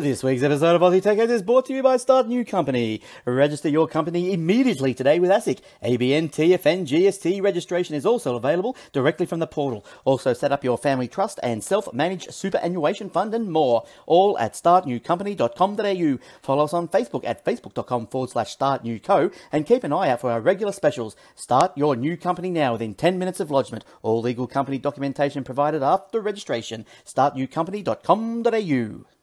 This week's episode of Aussie Tech is brought to you by Start New Company. Register your company immediately today with ASIC. ABN, TFN, GST registration is also available directly from the portal. Also set up your family trust and self-managed superannuation fund and more. All at startnewcompany.com.au. Follow us on Facebook at facebook.com forward slash startnewco and keep an eye out for our regular specials. Start your new company now within 10 minutes of lodgement. All legal company documentation provided after registration. startnewcompany.com.au.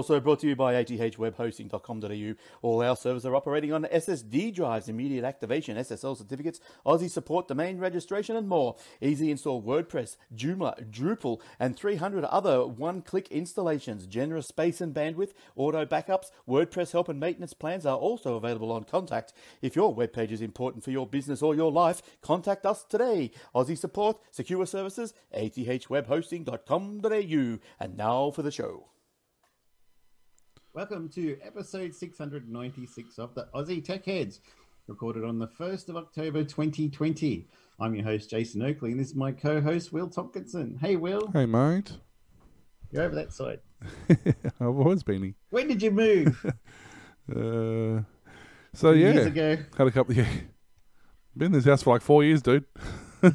also brought to you by athwebhosting.com.au. All our servers are operating on SSD drives, immediate activation, SSL certificates, Aussie support, domain registration, and more. Easy install WordPress, Joomla, Drupal, and 300 other one click installations. Generous space and bandwidth, auto backups, WordPress help and maintenance plans are also available on Contact. If your web page is important for your business or your life, contact us today. Aussie support, secure services, athwebhosting.com.au. And now for the show. Welcome to episode 696 of the Aussie Tech Heads, recorded on the 1st of October 2020. I'm your host, Jason Oakley, and this is my co host, Will Tompkinson. Hey, Will, Hey, mate. you're over that side. I've always been. When did you move? Uh, so, yeah. Years ago. Had a couple, yeah. Been in this house for like four years, dude. Who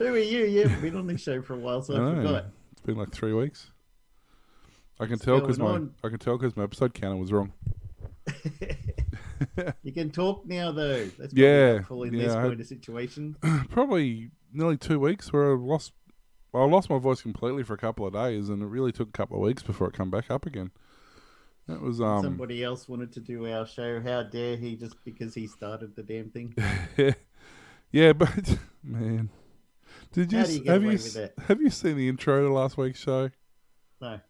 are you? Haven't been on this show for a while, so I, know. forgot. It's been like three weeks. I can tell because my on? I can tell because my episode counter was wrong. You can talk now, though. That's Yeah, in yeah, this I kind of situation. Probably nearly two weeks where I lost. Well, I lost my voice completely for a couple of days, and it really took a couple of weeks before it come back up again. That was um. Somebody else wanted to do our show. How dare he just because he started the damn thing? yeah, but man, did you, How do you get have away you have you seen the intro to last week's show? No.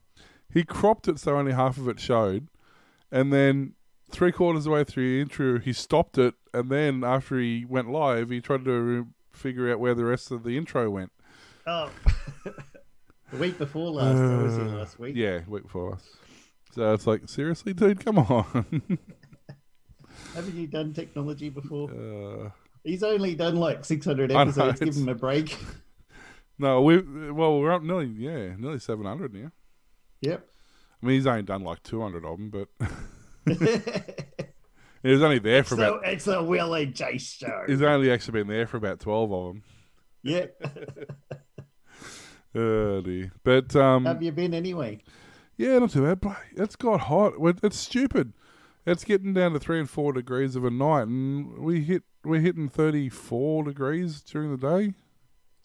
He cropped it so only half of it showed, and then three quarters of the way through the intro, he stopped it, and then after he went live, he tried to re- figure out where the rest of the intro went. Oh. the week before last. I was here Uh, last week. Yeah, week before us. So it's like, seriously, dude, come on. Haven't you done technology before? uh, He's only done like 600 I know, episodes. Give him a break. no, we well, we're up nearly, yeah, nearly seven hundred now. Yep. I mean, he's only done like two hundred of them, but he was only there for so about. it's a Will J show. He's only actually been there for about twelve of them. Yeah. Oh dear. But um, Have you been anyway? Yeah, not too bad. But it's got hot. It's stupid. It's getting down to three and four degrees of a night, and we hit we're hitting thirty four degrees during the day.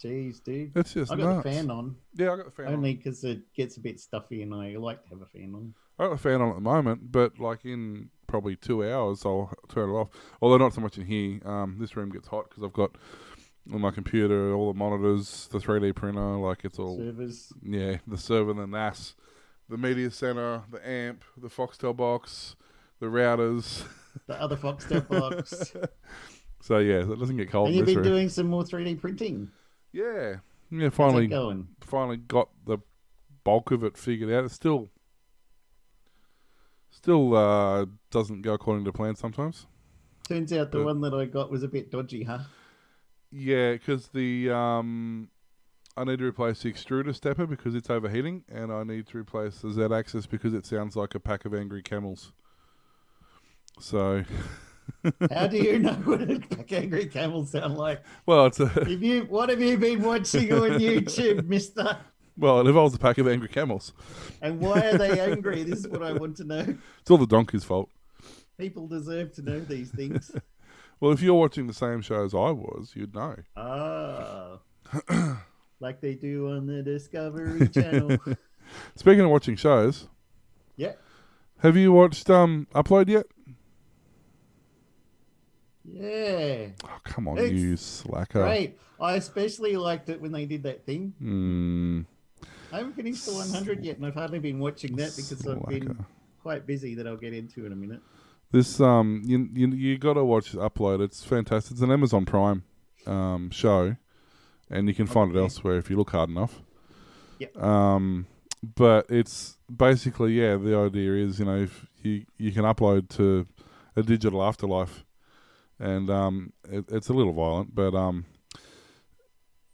Jeez, dude. It's just I got nuts. the fan on Yeah, I got the fan. On. Only because it gets a bit stuffy, and I like to have a fan on. I got the fan on at the moment, but like in probably two hours, I'll turn it off. Although not so much in here. Um, this room gets hot because I've got on my computer all the monitors, the three D printer. Like it's all Servers. yeah, the server, the NAS, the media center, the amp, the Foxtel box, the routers. The other Foxtel box. So yeah, it doesn't get cold and you've been room. doing some more 3D printing. Yeah, yeah. Finally, going? finally got the bulk of it figured out. It still, still uh, doesn't go according to plan sometimes. Turns out the But- one that I got was a bit dodgy, huh? Yeah, because the um, I need to replace the extruder stepper because it's overheating, and I need to replace the Z axis because it sounds like a pack of angry camels. So, How do you know what a angry camels sound like? well, it's a Have you, what have you been watching on YouTube, mister? well, it involves a pack of angry camels. And why are they angry? This is what I want to know. It's all the donkey's fault. People deserve to know these things. Well, if you're watching the same show as I was, you'd know. Ah. like they do on the Discovery Channel. Speaking of watching shows, yeah, have you watched um Upload yet? Yeah, Oh, come on, It's you slacker. great. I especially liked it when they did that thing. Hmm. I haven't finished the 100 yet, and I've hardly been watching that because I've been quite busy. That I'll get into in a minute. This um you you, you got to watch Upload. It's fantastic. It's an Amazon Prime um show, and you can find it elsewhere if you look hard enough. Yep. Um, but it's basically yeah. The idea is you know if you you can upload to a digital afterlife, and um it, it's a little violent, but um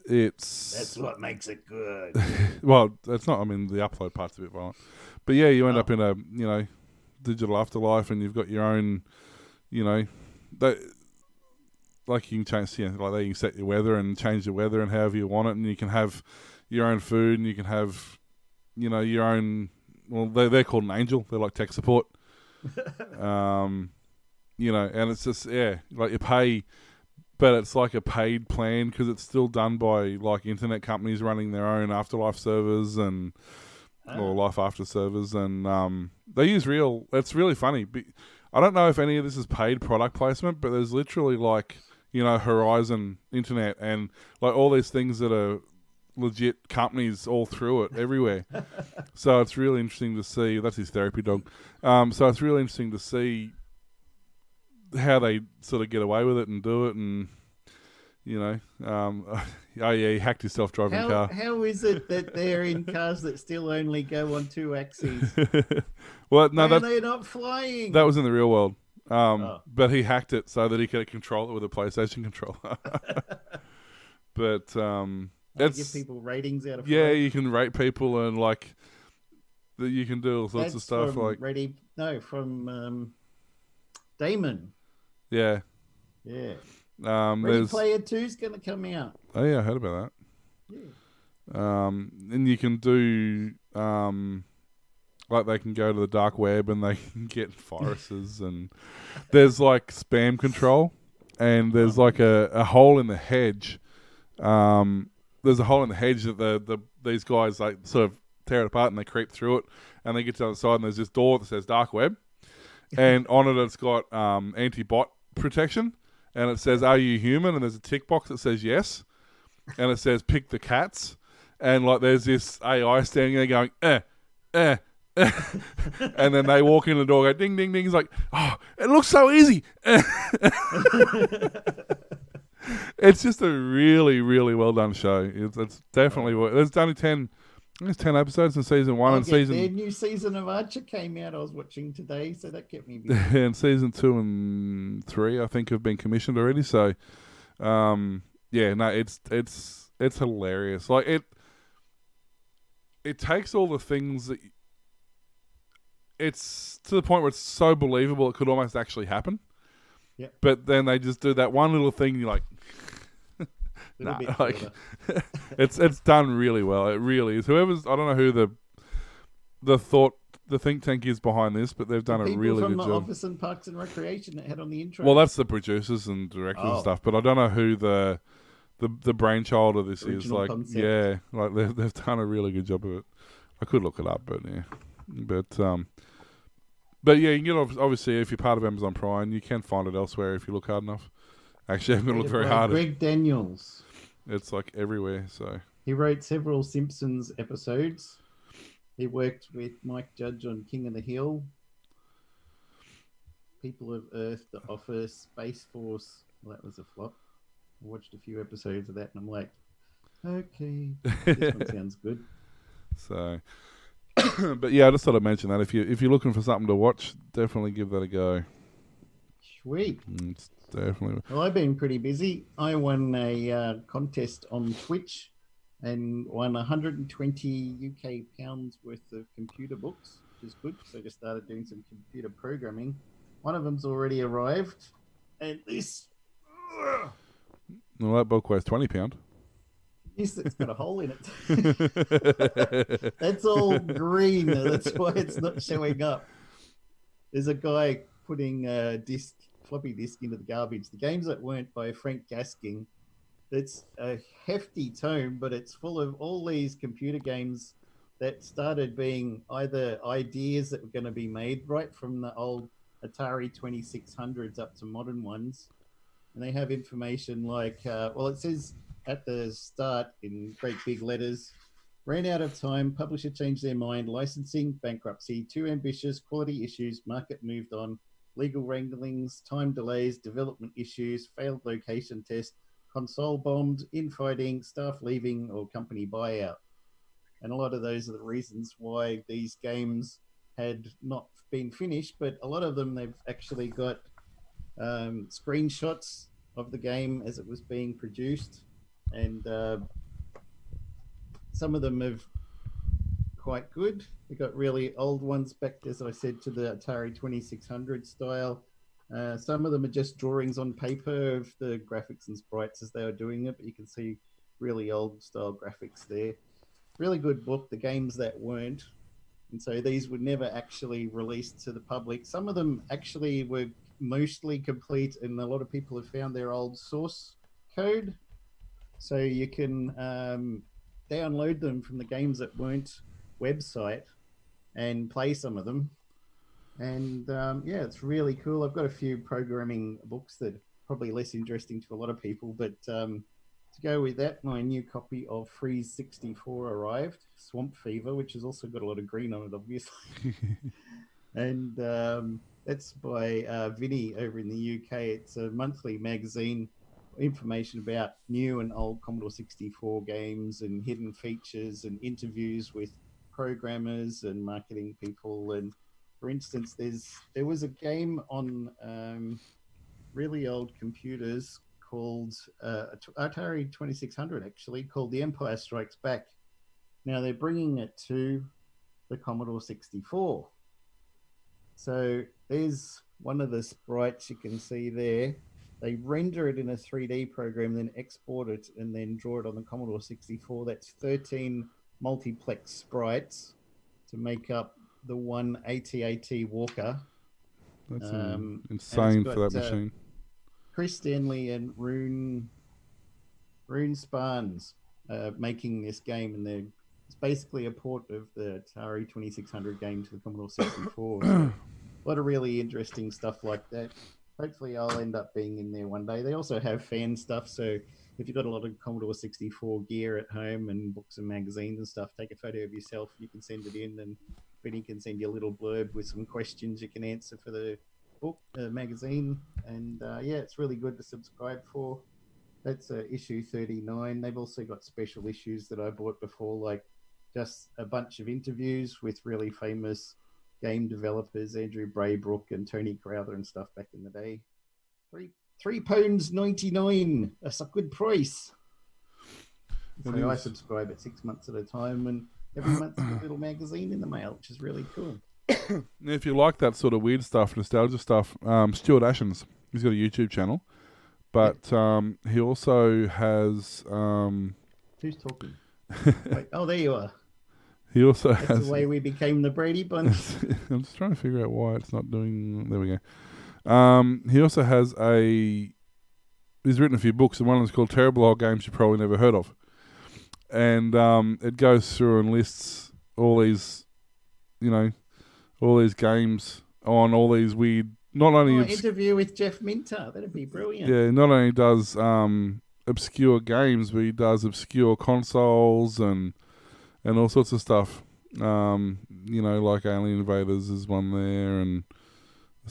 it's That's what makes it good. well, it's not. I mean, the upload part's a bit violent, but yeah, you end Oh. up in a you know digital afterlife, and you've got your own, you know, that like you can change, you know, like you can set your weather and change the weather and however you want it, and you can have your own food, and you can have, you know, your own. Well, they they're called an angel. They're like tech support. um, you know, and it's just yeah, like you pay but it's like a paid plan because it's still done by like internet companies running their own afterlife servers and or life after servers and um, they use real it's really funny i don't know if any of this is paid product placement but there's literally like you know horizon internet and like all these things that are legit companies all through it everywhere. So it's really interesting to see that's his therapy dog um, so it's really interesting to see how they sort of get away with it and do it, and you know, um, oh yeah, he hacked his self-driving How, car. how is it that they're in cars that still only go on two axes? well, no, that they not flying? that was in the real world, um, Oh. but he hacked it so that he could control it with a PlayStation controller. but um, it's give people ratings out of yeah, you can rate people and like that you can do all sorts of stuff from like ready. No, from um, Damon. Yeah. Yeah, Um, Ready Player Two's going to come out. oh yeah, I heard about that. Yeah. um, and you can do um, like they can go to the dark web and they can get viruses and there's like spam control and there's like a, a hole in the hedge um, there's a hole in the hedge that the, the these guys like sort of tear it apart and they creep through it and they get to the other side and there's this door that says dark web and on it it's got um, anti-bot protection and it says are you human? And there's a tick box that says yes and it says pick the cats. And like there's this AI standing there going eh eh, eh. and then they walk in the door go ding ding ding. He's like oh it looks so easy. It's just a really really well done show. It's, it's definitely there's only 10 It's 10 episodes in season one and season Their new season of Archer came out. I was watching today, so that kept me busy. and season two and three, I think, have been commissioned already. So, um, yeah, no, it's it's it's hilarious. Like it, it takes all the things that it's to the point where it's so believable it could almost actually happen. Yep. But then they just do that one little thing. You're like, Nah, like- it's it's done really well. It really is. Whoever's I don't know who the the thought the think tank is behind this, but they've done a People really from good the job. Office and Parks and Recreation that had on the intro. Well, that's the producers and directors and Oh. stuff, but I don't know who the the the brainchild of this is. Like, concept. yeah, like they've they've done a really good job of it. I could look it up, but yeah, but um, but yeah, you can get obviously if you're part of Amazon Prime, you can find it elsewhere if you look hard enough. Actually, I'm gonna look very hard. Greg Daniels. It's like everywhere. So He wrote several Simpsons episodes. He worked with Mike Judge on King of the Hill, People of Earth, The Office, Space Force. Well, that was a flop. I watched a few episodes of that and I'm like, okay, this one sounds good. so. but yeah, I just thought I'd mention that if you if you're looking for something to watch, definitely give that a go. Sweet. It's definitely Well, I've been pretty busy. I won a uh, contest on Twitch and won 120 UK pounds worth of computer books, which is good. So I just started doing some computer programming. One of them's already arrived, and this, well, that book weighs twenty pound. this it's got a hole in it. That's all green. That's why it's not showing up. There's a guy putting a disc, floppy disk into the garbage. The games that weren't by Frank Gasking it's a hefty tome, but it's full of all these computer games that started being either ideas that were going to be made right from the old Atari 2600s up to modern ones. And they have information like, uh, well, it says at the start in great big letters ran out of time, publisher changed their mind, licensing, bankruptcy, too ambitious, quality issues, market moved on, legal wranglings, time delays, development issues, failed location test, console bombed, infighting, staff leaving, or company buyout. And a lot of those are the reasons why these games had not been finished, but a lot of them they've actually got um, screenshots of the game as it was being produced, and uh, some of them have quite good. We got really old ones back, as I said, to the Atari 2600 style. Uh, some of them are just drawings on paper of the graphics and sprites as they were doing it, but you can see really old style graphics there. Really good book, the games that weren't. And so these were never actually released to the public. Some of them actually were mostly complete, and a lot of people have found their old source code. So you can um, download them from the games that weren't website and play some of them. And um, yeah, it's really cool. I've got a few programming books that are probably less interesting to a lot of people, but um, to go with that, my new copy of Freeze 64 arrived, Swamp Fever, which has also got a lot of green on it, obviously. and um, that's by uh, Vinny over in the UK. It's a monthly magazine, information about new and old Commodore 64 games and hidden features and interviews with programmers and marketing people. And for instance, there's there was a game on um, really old computers called uh, Atari 2600, actually called The Empire Strikes Back. Now they're bringing it to the Commodore 64. So there's one of the sprites you can see there. They render it in a 3D program, then export it, and then draw it on the Commodore 64. That's 13 multiplex sprites to make up the one AT-AT Walker. That's Um, insane got, for that uh, machine. Chris Stanley and Rune Rune Spaans uh, making this game, and they're it's basically a port of the Atari 2600 game to the Commodore 64. so a lot of really interesting stuff like that. Hopefully, I'll end up being in there one day. They also have fan stuff, so if you've got a lot of Commodore 64 gear at home and books and magazines and stuff, take a photo of yourself. You can send it in, and Benny can send you a little blurb with some questions you can answer for the book, uh, magazine, and uh, yeah, it's really good to subscribe for. That's uh, issue 39. They've also got special issues that I bought before, like just a bunch of interviews with really famous game developers, Andrew Braybrook and Tony Crowther and stuff back in the day. Three three pounds ninety nine. That's a good price. So I subscribe at six months at a time, and every month I get a little magazine in the mail, which is really cool. Now, if you like that sort of weird stuff, nostalgia stuff, um, Stuart Ashens, he's got a YouTube channel, but um, he also has um, Who's talking? Wait, oh, there you are. he also That's has. the way we became the Brady Bunch. I'm just trying to figure out why it's not doing. There we go. Um, he also has a. He's written a few books, and one of them's called "Terrible Old Games You Probably Never Heard of," and um, it goes through and lists all these, you know, all these games on all these weird. Not only Oh, obs- interview with Jeff Minter. That'd be brilliant. yeah, not only does um, obscure games, but he does obscure consoles and and all sorts of stuff. Um, you know, like Alien Invaders is one there, and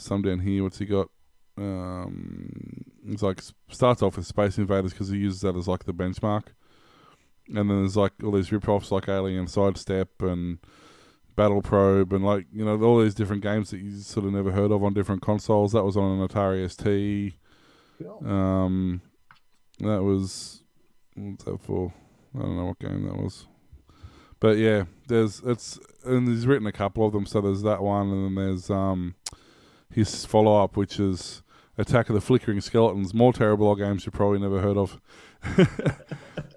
some down here. What's he got? Um, it's like starts off with Space Invaders because he uses that as like the benchmark, and then there's like all these rip-offs like Alien Sidestep and Battle Probe and like you know all these different games that you sort of never heard of on different consoles. That was on an Atari ST. Um, that was what's that for? I don't know what game that was. But yeah, there's it's and he's written a couple of them. So there's that one, and then there's um his follow up, which is Attack of the Flickering Skeletons. More terrible old games you probably never heard of.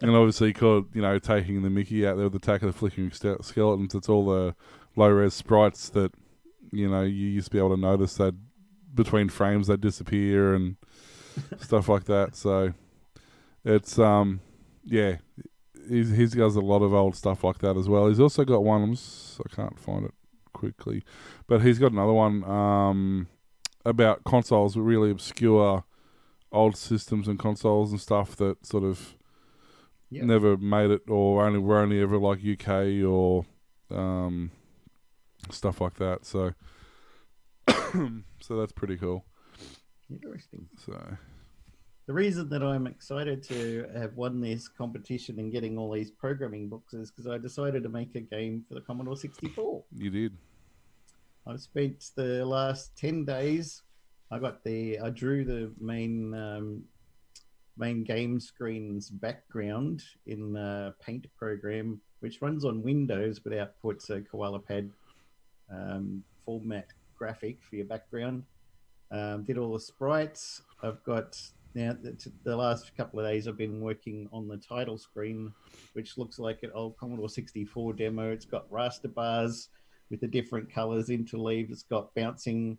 and obviously, called you know taking the Mickey out there with Attack of the Flickering Ste- Skeletons. It's all the low res sprites that you know you used to be able to notice that between frames they disappear and stuff like that. So It's um, yeah, he's he's got a lot of old stuff like that as well. He's also got one. I'm s- I can't find it quickly, but he's got another one um about consoles, really obscure old systems and consoles and stuff that sort of Yeah. never made it or only were only ever like UK or um, stuff like that. So so that's pretty cool. Interesting. So The reason that I'm excited to have won this competition and getting all these programming books is because I decided to make a game for the Commodore 64. you did. I've spent the last 10 days. I got the, I drew the main, um, main game screen's background in the Paint program, which runs on Windows but outputs a Koala Pad um, format graphic for your background. Um, did all the sprites. I've got now the, the last couple of days I've been working on the title screen, which looks like an old Commodore 64 demo. It's got raster bars with the different colors interleaved. It's got bouncing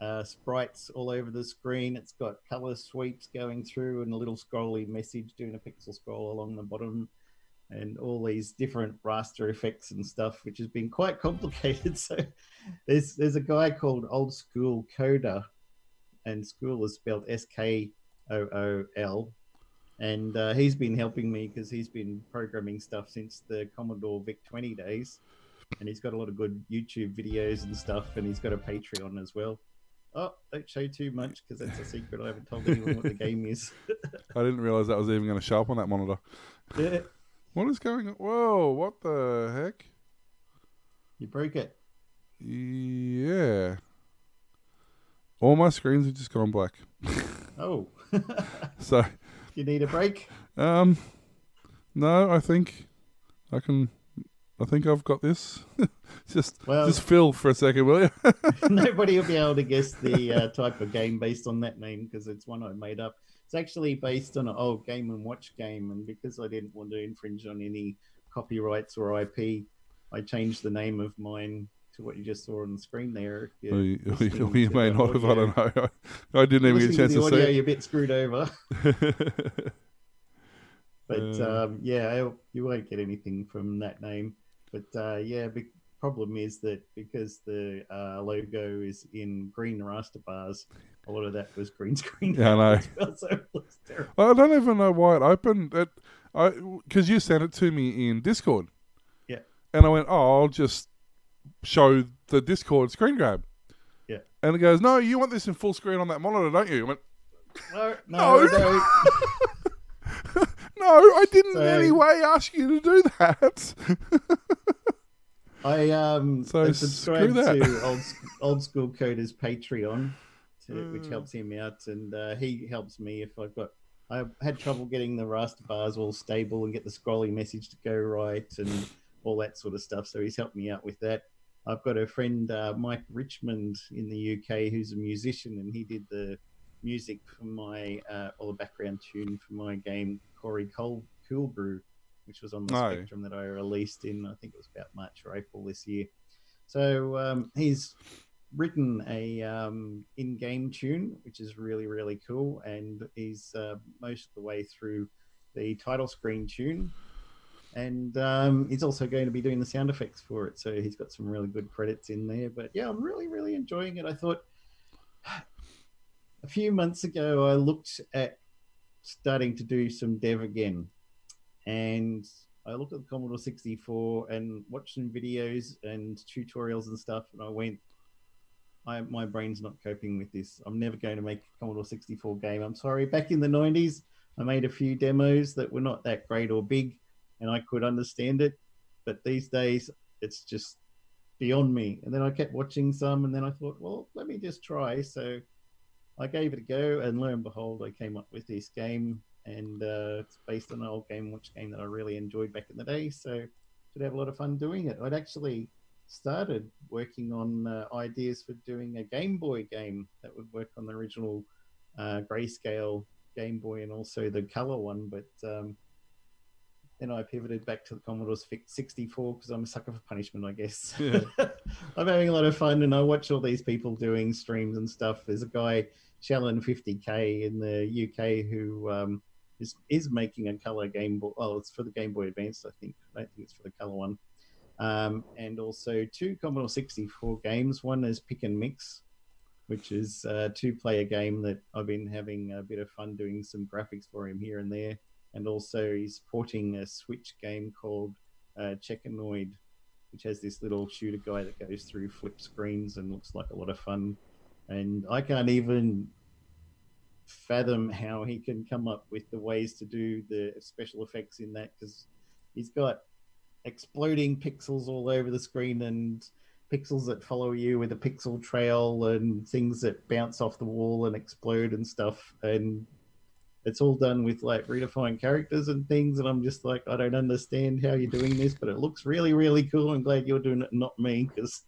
uh, sprites all over the screen. It's got color sweeps going through and a little scrolly message doing a pixel scroll along the bottom and all these different raster effects and stuff, which has been quite complicated. So there's there's a guy called Old School Coder, and school is spelled S K O O L, and uh, he's been helping me because he's been programming stuff since the Commodore VIC 20 days, and he's got a lot of good YouTube videos and stuff, and he's got a Patreon as well. Oh, don't show too much because that's a secret. I haven't told anyone what the game is. I didn't realize that was even going to show up on that monitor. yeah, What is going on? Whoa! What the heck? you broke it. Yeah. All my screens have just gone black. Oh, So, you need a break. um, no, I think I can. I think I've got this. just, Well- just fill for a second, will you? Nobody will be able to guess the uh, type of game based on that name because it's one I made up. It's actually based on an old Game and Watch game, and because I didn't want to infringe on any copyrights or IP, I changed the name of mine to what you just saw on the screen there. You, you- listening or you to may the not have. I don't know. I, I didn't even get a chance to to audio, see you're a bit screwed over. But Uh. um, yeah, you won't get anything from that name. But uh, yeah, the problem is that because the uh, logo is in green raster bars, a lot of that was green screen. Yeah, I know. well, so. I don't even know why it opened. It, I because you sent it to me in Discord. Yeah. And I went, oh, I'll just show the Discord screen grab. Yeah. And it goes, no, you want this in full screen on that monitor, don't you? I went, No, No. no, no. no, I didn't in any way ask you to do that. I um So screw that. to old old school coders Patreon, to, which Mm. helps him out, and uh, he helps me if I've got. I had trouble getting the raster bars all stable and get the scrolling message to go right and all that sort of stuff. So he's helped me out with that. I've got a friend, uh, Mike Richmond, in the UK, who's a musician, and he did the music for my uh, or the background tune for my game Corey Cole Cool Brew, which was on the Oh. Spectrum that I released in I think it was about March or April this year. So um, he's written a um, in-game tune, which is really really cool, and he's uh, most of the way through the title screen tune. And um, he's also going to be doing the sound effects for it, so he's got some really good credits in there. But yeah, I'm really, really enjoying it. I thought a few months ago I looked at starting to do some dev again, and I looked at the Commodore 64 and watched some videos and tutorials and stuff, and I went, I, my brain's not coping with this. I'm never going to make a Commodore 64 game. I'm sorry. Back in the 90s, I made a few demos that were not that great or big, and I could understand it. But these days, it's just beyond me. And then I kept watching some, and then I thought, well, let me just try. So I gave it a go, and lo and behold, I came up with this game, and uh, it's based on an old Game Watch game that I really enjoyed back in the day. So should have a lot of fun doing it. I'd actually started working on uh, ideas for doing a Game Boy game that would work on the original uh, grayscale Game Boy and also the color one, but um, then I pivoted back to the Commodore 64 because I'm a sucker for punishment, I guess. Yeah. I'm having a lot of fun, and I watch all these people doing streams and stuff. There's a guy, Shallan50k in the UK, who um, is is making a color Game Boy. Oh, it's for the Game Boy Advance, I think. I don't think it's for the color one. Um, and also two Commodore 64 games. One is Pick and Mix, which is a two-player game that I've been having a bit of fun doing some graphics for him here and there. And also, he's porting a Switch game called uh, Checkanoid, which has this little shooter guy that goes through flip screens and looks like a lot of fun. And I can't even fathom how he can come up with the ways to do the special effects in that because he's got exploding pixels all over the screen and pixels that follow you with a pixel trail and things that bounce off the wall and explode and stuff and it's all done with like redefined characters and things and i'm just like i don't understand how you're doing this but it looks really really cool i'm glad you're doing it not me because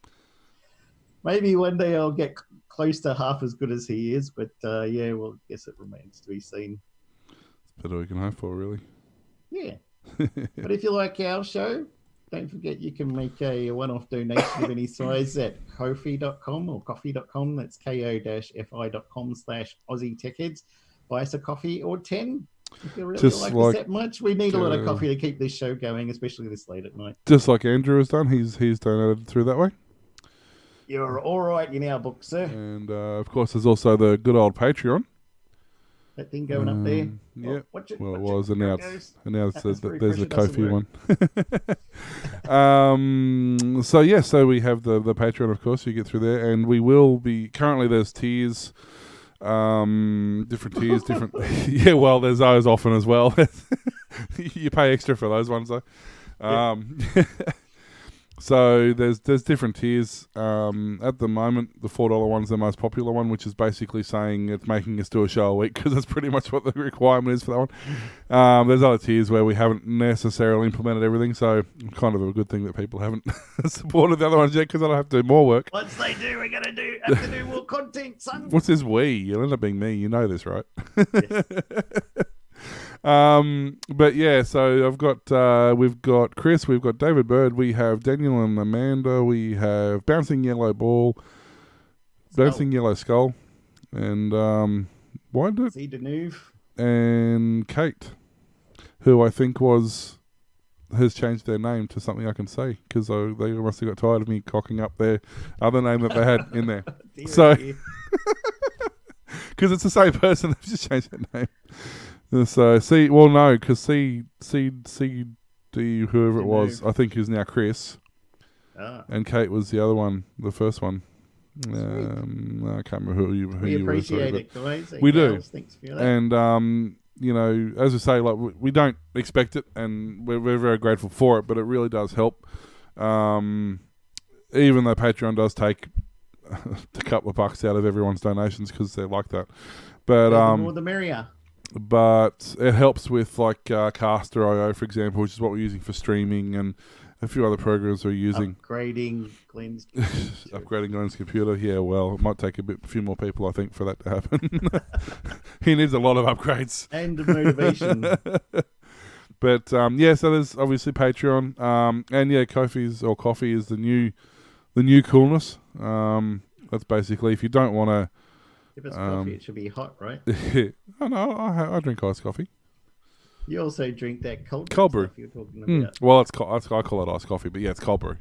maybe one day i'll get close to half as good as he is but uh, yeah well I guess it remains to be seen It's better we can hope for, really. yeah but if you like our show, don't forget you can make a one-off donation of any size at ko-fi.com or coffee.com. That's ko-fi.com slash Aussie Tech Heads. Buy us a coffee or 10. If you really Just like, like, that much, we need a lot of coffee to keep this show going, especially this late at night. Just like Andrew has done, he's he's donated through that way. You're all right in our book, sir. And uh, of course, there's also the good old Patreon. That thing going up there. Um, yeah. watch it, Well, it was it announced. announced that, Atmospheric there's the Ko-fi one. um, so yeah, so we have the the Patreon, of course. You get through there, and we will be currently there's tiers, um, different tiers, different. yeah, well, there's those often as well. you pay extra for those ones though. Yeah. So there's there's different tiers. Um, at the moment, the four dollar one's the most popular one, which is basically saying it's making us do a show a week because that's pretty much what the requirement is for that one. Um, there's other tiers where we haven't necessarily implemented everything, so kind of a good thing that people haven't supported the other ones yet because I don't have to do more work. Once they do, we're going to do have to do more content, son. What's this we? You'll end up being me. You know this, right? Yes. um, but yeah, so I've got uh, we've got Chris, we've got David Bird, we have Daniel and Amanda, we have Bouncing Yellow Ball, Bouncing Yellow Skull, and um, why did See Denuve. and Kate, who I think was has changed their name to something I can say because they must have got tired of me cocking up their other name that they had in there So- because it's the same person. They've just changed their name. So C, well, no, because C C C D whoever it was, I think is now Chris, Ah, and Kate was the other one, the first one. Um, I can't remember who you who we you were. sorry, appreciate it. We do. gals. Thanks for that. and um, you know, as I say, like we, we don't expect it, and we're, we're very grateful for it, but it really does help. Um, even though Patreon does take a couple of bucks out of everyone's donations because they're like that, but the um, more the merrier. But it helps with like uh, Castr.io, for example, which is what we're using for streaming, and a few other programs we're using. Upgrading Glenn's. Upgrading Glenn's computer, yeah. Well, it might take a bit, few more people, I think, for that to happen. he needs a lot of upgrades. and motivation. But um, yeah, so there's obviously Patreon, um, and yeah, Ko-fi's or Coffee is the new, the new coolness. Um, that's basically if you don't want if it's Um, coffee, it should be hot, right? oh no, I, I drink iced coffee. You also drink that cold, Cold brew. stuff you were talking Mm. about. Well, it's co- I call it iced coffee, but yeah, it's cold brew.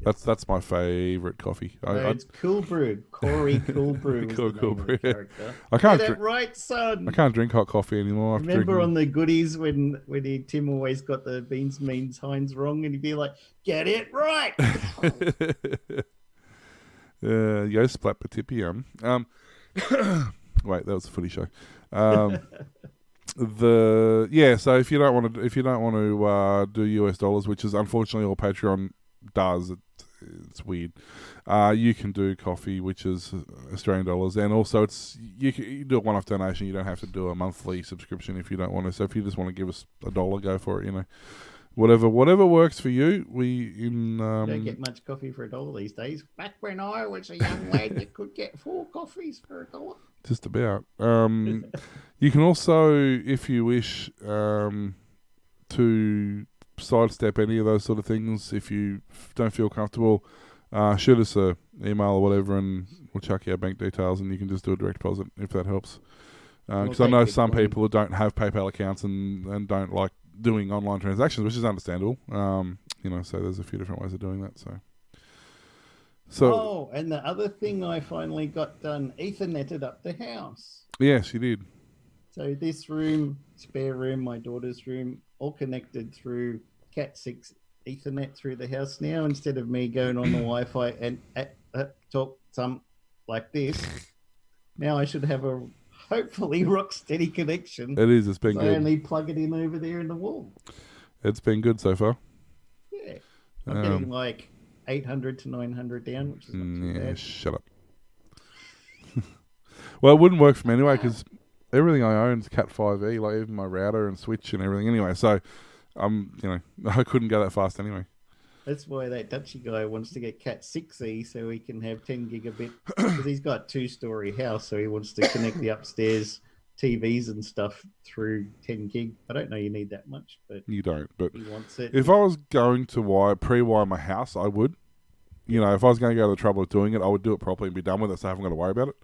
That's that's my favorite coffee. No, I, it's Cool Brew. Corey Cool Brew. Cool- Cool name of the Brew. character. I can't drink. right, son. I can't drink hot coffee anymore. After Remember on the goodies when when he, Tim always got the beans, means, Heinz wrong, and he'd be like, "Get it right." uh, yo, splat patipium. Um, wait, that was a footy show. Um, the yeah, so if you don't want to, if you don't want to uh, do US dollars, which is unfortunately all Patreon does, it, it's weird. Uh, you can do coffee, which is Australian dollars, and also it's you can you do a one-off donation. You don't have to do a monthly subscription if you don't want to. So if you just want to give us a dollar, go for it. You know, whatever whatever works for you. We in um, don't get much coffee for a dollar these days. Back when I was a young lad, you could get four coffees for a dollar. Just about. Um, you can also, if you wish, um, to sidestep any of those sort of things. If you f- don't feel comfortable, uh, shoot us a email or whatever, and we'll chuck you our bank details, and you can just do a direct deposit if that helps. Because Well, I know some people who don't have PayPal accounts and, and don't like doing online transactions, which is understandable. Um, you know, so there's a few different ways of doing that. So, so oh, and the other thing I finally got done, Ethernetted up the house. yes, you did. So this room, spare room, my daughter's room, all connected through Cat six Ethernet through the house now. Instead of me going on the Wi-Fi and uh, uh, talk some like this, now I should have a hopefully rock steady connection. It is. It's been I good. only plug it in over there in the wall. It's been good so far. Yeah, I'm Um, getting like 800 to 900 down, which is not too Mm, Yeah, bad. shut up. well, it wouldn't work for me anyway because everything I own is Cat 5e, like even my router and switch and everything. Anyway, so I'm, you know, I couldn't go that fast anyway. That's why that Dutchy guy wants to get Cat 6e so he can have 10 gigabit because he's got two story house, so he wants to connect the upstairs TVs and stuff through 10 gig. I don't know you need that much, but You don't, but he wants it. if I was going to wire pre-wire my house, I would. You know, if I was going to go to the trouble of doing it, I would do it properly and be done with it, so I haven't got to worry about it.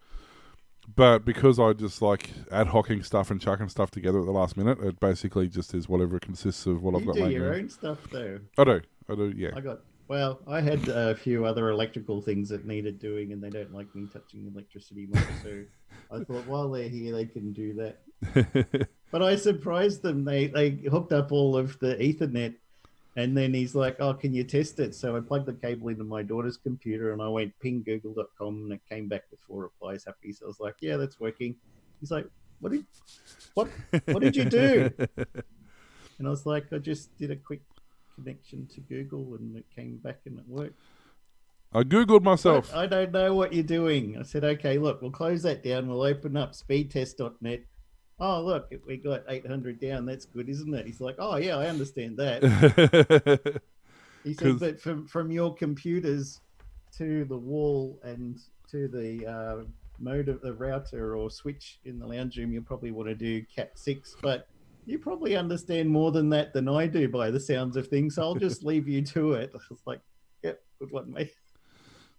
But because I just like ad hocing stuff and chucking stuff together at the last minute, it basically just is whatever it consists of what I've you got do your own stuff though. I do, I do, yeah. I got well, I had a few other electrical things that needed doing, and they don't like me touching electricity much. So I thought while they're here, they can do that. But I surprised them. They they hooked up all of the Ethernet, and then he's like, "Oh, can you test it?" So I plugged the cable into my daughter's computer, and I went ping google.com, and it came back with four replies. Happy. So I was like, "Yeah, that's working." He's like, "What did what what did you do?" And I was like, "I just did a quick connection to Google, and it came back and it worked." I googled myself. But I don't know what you're doing. I said, okay, look, we'll close that down. We'll open up speedtest.net. Oh, look, we got 800 down. That's good, isn't it? He's like, oh, yeah, I understand that. he said, but from, from your computers to the wall and to the uh, mode of the router or switch in the lounge room, you'll probably want to do Cat 6. But you probably understand more than that than I do by the sounds of things. So I'll just leave you to it. I was like, yep, good one, mate.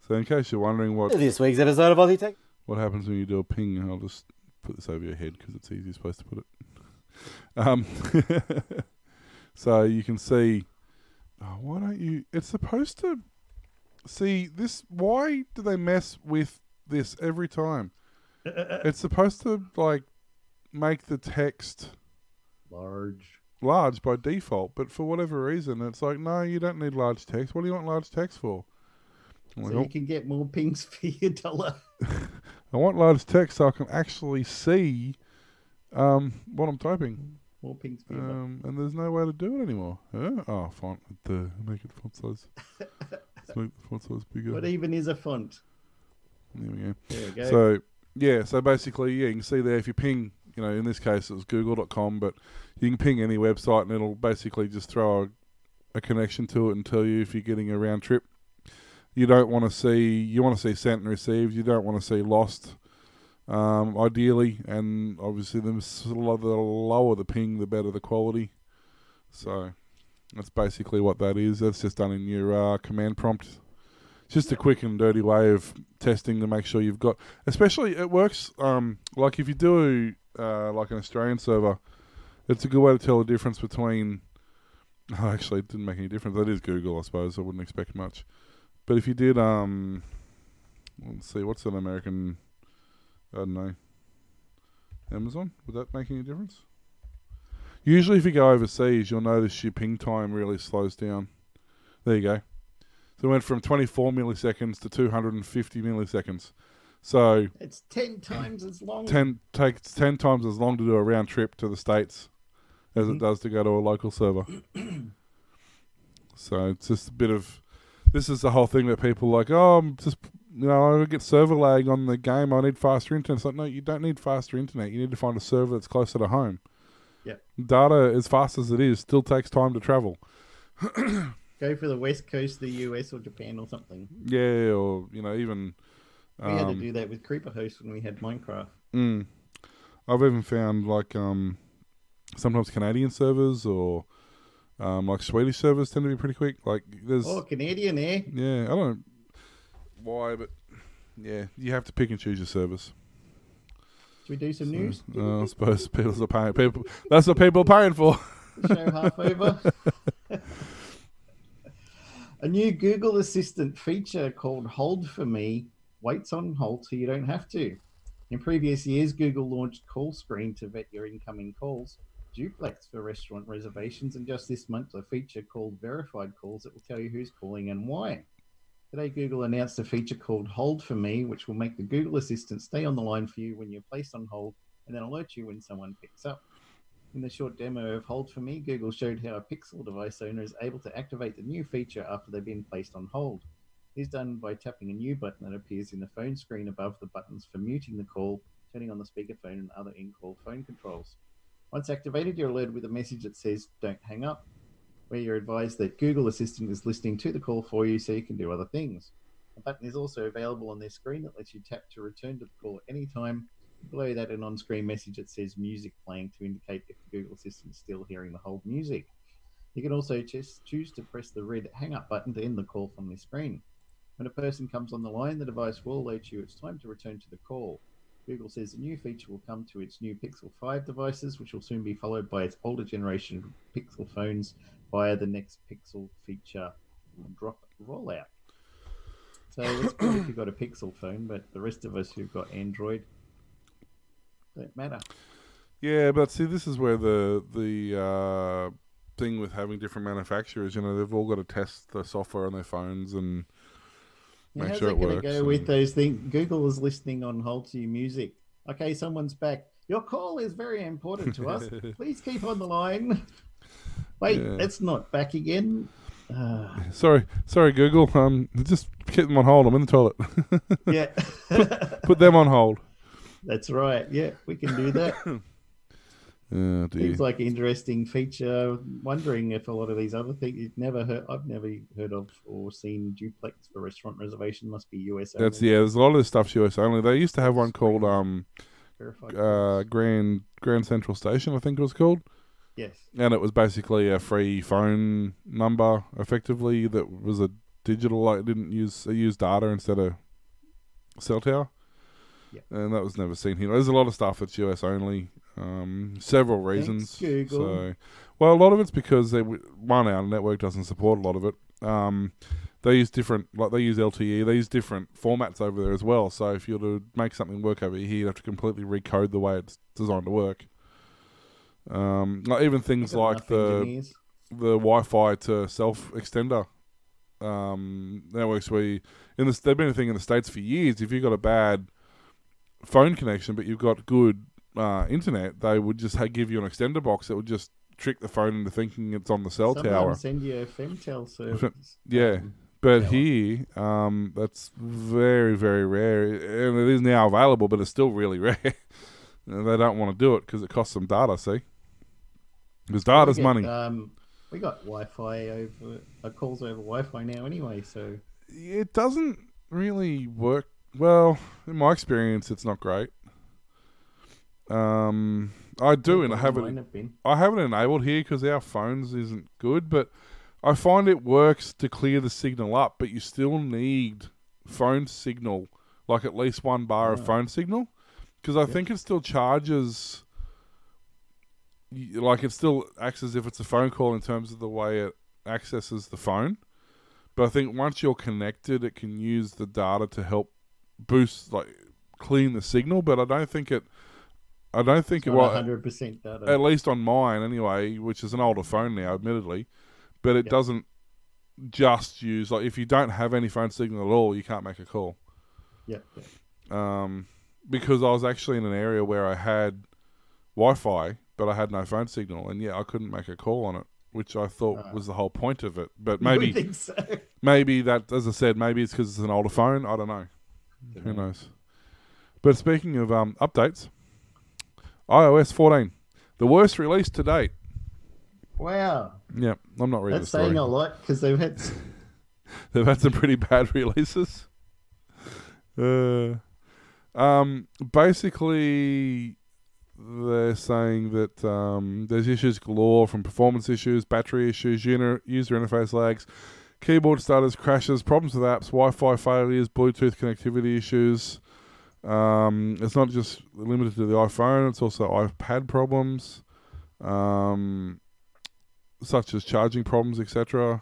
so, in case you're wondering what This week's episode of Aussie Tech. what happens when you do a ping, I'll just put this over your head because it's the easiest place to put it. Um, so you can see. Oh, why don't you? It's supposed to. See this. Why do they mess with this every time? Uh, uh, uh. It's supposed to like make the text Large. large by default, but for whatever reason, it's like no, you don't need large text. What do you want large text for? I'm So "Oh, you can get more pings for your dollar. I want large text so I can actually see um, what I'm typing. More pings for. Um, and there's no way to do it anymore. Huh? Oh, font. The make it font size. Let's make the font size bigger. What even is a font? There we go. There we go. So yeah, so basically, yeah, you can see there if you ping, you know, in this case it was Google.com, but you can ping any website and it'll basically just throw a, a connection to it and tell you if you're getting a round trip. You don't want to see, you want to see sent and received. You don't want to see lost. Um, ideally, and obviously, the, the lower the ping, the better the quality. So that's basically what that is. That's just done in your uh, command prompt. It's just a quick and dirty way of testing to make sure you've got. Especially, it works. Um, like if you do uh, like an Australian server, it's a good way to tell the difference between. Actually, it didn't make any difference. That is Google, I suppose. I wouldn't expect much. But if you did, um, let's see, what's an American? I don't know. Amazon? Would that make any difference? Usually, if you go overseas, you'll notice your ping time really slows down. There you go. So it went from 24 milliseconds to 250 milliseconds. So it's ten times as long. 10 takes 10 times as long to do a round trip to the States as it Mhm. does to go to a local server. so it's just a bit of. This is the whole thing that people like, oh, I'm just, you know, I get server lag on the game. I need faster internet. It's like, no, you don't need faster internet. You need to find a server that's closer to home. Yeah, Data, as fast as it is, still takes time to travel. Go for the west coast of the US or Japan or something. Yeah, or, you know, even. We had to um, do that with Creeper Host when we had Minecraft. Mm. I've even found like um, sometimes Canadian servers or um, like Swedish servers tend to be pretty quick. Like there's Oh, Canadian, eh? yeah, I don't know why, but yeah, you have to pick and choose your service. Should we do some news? Uh, I suppose people are paying. People, that's what people are paying for. Show half over. A new Google Assistant feature called Hold for Me waits on hold so you don't have to. In previous years, Google launched Call Screen to vet your incoming calls, Duplex for restaurant reservations, and just this month, a feature called Verified Calls that will tell you who's calling and why. Today, Google announced a feature called Hold for Me, which will make the Google Assistant stay on the line for you when you're placed on hold and then alert you when someone picks up. In the short demo of Hold for Me, Google showed how a Pixel device owner is able to activate the new feature after they've been placed on hold. Is done by tapping a new button that appears in the phone screen above the buttons for muting the call, turning on the speakerphone, and other in call phone controls. Once activated, you're alerted with a message that says, Don't hang up, where you're advised that Google Assistant is listening to the call for you so you can do other things. A button is also available on their screen that lets you tap to return to the call at any time. Below that, an on screen message that says music playing to indicate if Google Assistant is still hearing the hold music. You can also choose to press the red hang up button to end the call from this screen. When a person comes on the line, the device will alert you it's time to return to the call. Google says the new feature will come to its new Pixel 5 devices, which will soon be followed by its older generation Pixel phones via the next Pixel feature drop rollout. So it's good if you've got a Pixel phone, but the rest of us who've got Android don't matter. Yeah, but see, this is where the the uh, thing with having different manufacturers, you know, they've all got to test the software on their phones and make how's sure that it going works. to go with those things? Google is listening on hold to your music. Okay, someone's back. Your call is very important to us. Please keep on the line. Wait, Yeah. it's not back again. Ah, Sorry, sorry, Google. Um, just keep them on hold. I'm in the toilet. yeah, Put them on hold. that's right. Yeah, we can do that. Oh. Seems like an interesting feature. Wondering if a lot of these other things you've never heard, I've never heard of or seen duplex for restaurant reservation. Must be US. That's only. yeah. There's a lot of this stuff's US only. They used to have one called um Verified uh. Grand Grand Central Station, I think it was called, yes. and it was basically a free phone number, effectively that was a digital. Like it didn't use it used data instead of cell tower. Yeah. And that was never seen here. There's a lot of stuff that's US only. Um, several reasons. Google. So, well, a lot of it's because they one our network doesn't support a lot of it. Um, they use different, like they use LTE. They use different formats over there as well. So if you were to make something work over here, you'd have to completely recode the way it's designed to work. Um, like even things like the engineers. the Wi-Fi to self extender um, networks where you, in this they've been a thing in the states for years. If you've got a bad phone connection but you've got good uh, internet, they would just give you an extender box that would just trick the phone into thinking it's on the cell Someone tower. send you a femtocell service. Yeah. Um, But here, um, that's very, very rare, and it is now available, but it's still really rare. They don't want to do it because it costs them data. See, because data's get, money. Um, we got Wi-Fi over uh, calls over Wi-Fi now anyway. So it doesn't really work well in my experience it's not great um i do and i have Mine it have i have it enabled here because our phones isn't good but i find it works to clear the signal up but you still need phone signal like at least one bar of Ah. phone signal because i Yep. think it still charges like it still acts as if it's a phone call in terms of the way it accesses the phone but I think once you're connected, it can use the data to help boost, like clean the signal. But I don't think it. I don't think it. Not Well, hundred percent data. at least on mine anyway, which is an older phone now, admittedly, but it Yep. doesn't just use like if you don't have any phone signal at all, you can't make a call. yeah. Um, because I was actually in an area where I had Wi-Fi, but I had no phone signal, and yeah, I couldn't make a call on it, which I thought Ah. was the whole point of it. But maybe think so. maybe that, as I said, maybe it's because it's an older phone. I don't know. Who knows? But speaking of um, updates, iOS 14, the worst release to date. Wow, Yeah, I'm not reading that's saying a lot because they've had. They've had some pretty bad releases. Uh, um, basically, they're saying that um, there's issues galore from performance issues, battery issues, user, user interface lags, keyboard stutters, crashes, problems with apps, Wi-Fi failures, Bluetooth connectivity issues. Um, it's not just limited to the iPhone; it's also iPad problems, um, such as charging problems, etc.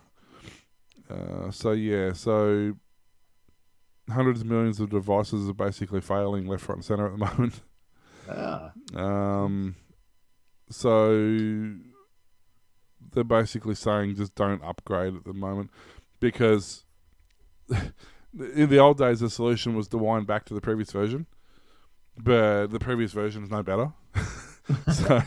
Uh, so yeah, so hundreds of millions of devices are basically failing left, right, and center at the moment. Ah, Um, so they're basically saying just don't upgrade at the moment because in the old days the solution was to wind back to the previous version, but the previous version is no better. so,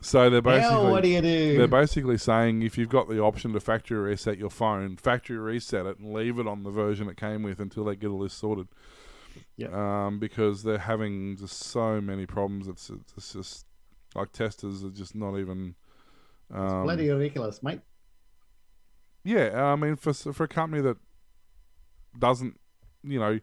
so they're now what do basically you do? they're basically saying if you've got the option to factory reset your phone, factory reset it and leave it on the version it came with until they get all this sorted. Yep. Um, because they're having just so many problems. It's it's just like testers are just not even. Um, Bloody ridiculous, mate. yeah, I mean, for for a company that doesn't, you know,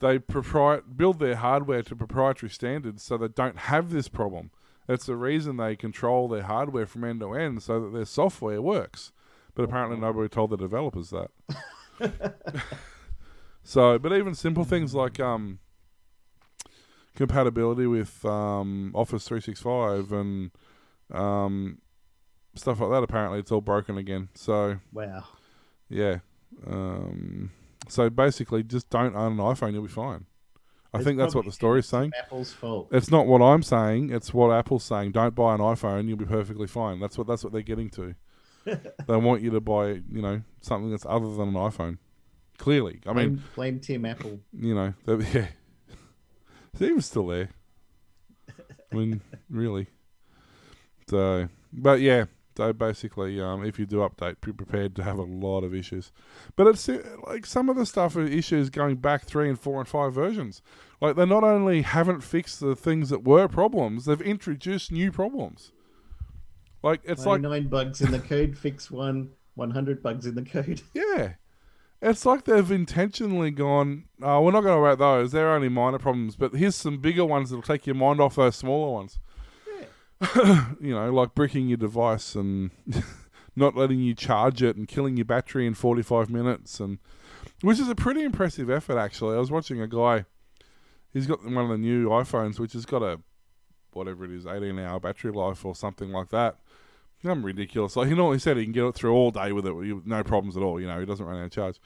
they propri- build their hardware to proprietary standards, so they don't have this problem. It's the reason they control their hardware from end to end, so that their software works. But apparently, nobody told the developers that. so, but even simple things like um, compatibility with um, Office three six five and um, stuff like that. Apparently, it's all broken again. So. Wow. Yeah. Um, so basically, just don't own an iPhone. You'll be fine. I It's think that's what the story's saying. Apple's fault. It's not what I'm saying. It's what Apple's saying. Don't buy an iPhone. You'll be perfectly fine. That's what that's what they're getting to. they want you to buy, you know, something that's other than an iPhone. Clearly, I mean, blame, blame Tim Apple. you know, they- yeah, Steve's still there. I mean, really. So, but yeah, so basically, um, if you do update, be prepared to have a lot of issues. But it's uh, like some of the stuff are issues going back three and four and five versions. Like they not only haven't fixed the things that were problems, they've introduced new problems. Like it's like nine bugs in the code, fix one. 100 bugs in the code. Yeah. It's like they've intentionally gone, oh, we're not going to about those. They're only minor problems, but here's some bigger ones that'll take your mind off those smaller ones. you know, like bricking your device and not letting you charge it and killing your battery in 45 minutes, and which is a pretty impressive effort, actually. I was watching a guy, he's got one of the new iPhones, which has got a, whatever it is, 18 hour battery life or something like that. I'm ridiculous. Like he normally said, he can get it through all day with it, with no problems at all. You know, he doesn't run out of charge.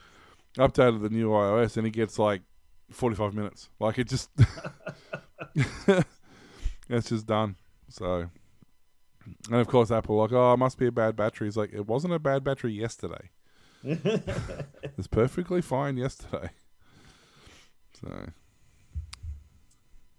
Updated the new iOS, and he gets like forty-five minutes. Like it just, it's just done. So, and of course, Apple like, oh, it must be a bad battery. It's like it wasn't a bad battery yesterday. It's perfectly fine yesterday. So,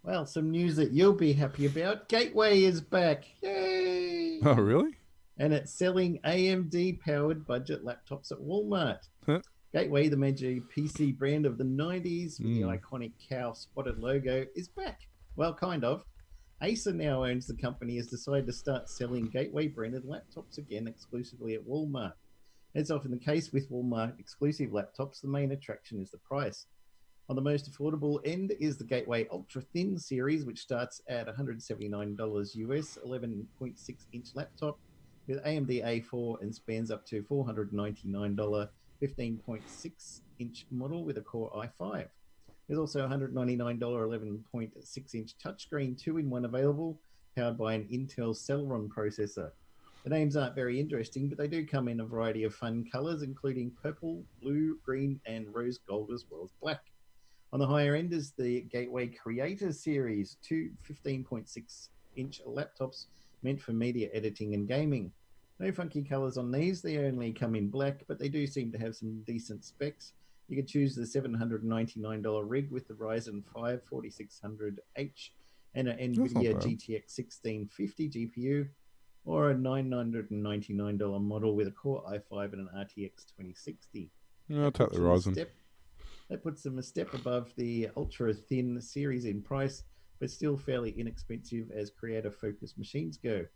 well, some news that you'll be happy about. Gateway is back. Yay! oh really? and it's selling AMD powered budget laptops at Walmart. Huh. Gateway, the major PC brand of the 90s with the Mm. iconic cow spotted logo, is back. Well, kind of. Acer now owns the company, has decided to start selling Gateway branded laptops again exclusively at Walmart. As often the case with Walmart exclusive laptops, the main attraction is the price. On the most affordable end is the Gateway Ultra Thin series, which starts at $179 US, 11.6 inch laptop with AMD A4 and spans up to $499 15.6 inch model with a Core i5. There's also a $199 11.6 inch touchscreen 2 in 1 available, powered by an Intel Celeron processor. The names aren't very interesting, but they do come in a variety of fun colors, including purple, blue, green, and rose gold, as well as black. On the higher end is the Gateway Creator Series, two 15.6 inch laptops meant for media editing and gaming. No funky colors on these, they only come in black, but they do seem to have some decent specs. You could choose the $799 rig with the Ryzen 5 4600H and an NVIDIA. GTX 1650 GPU, or a $999 model with a Core i5 and an RTX 2060. Yeah, I'll take the Ryzen. Step, that puts them a step above the ultra thin series in price, but still fairly inexpensive as creator focused machines go.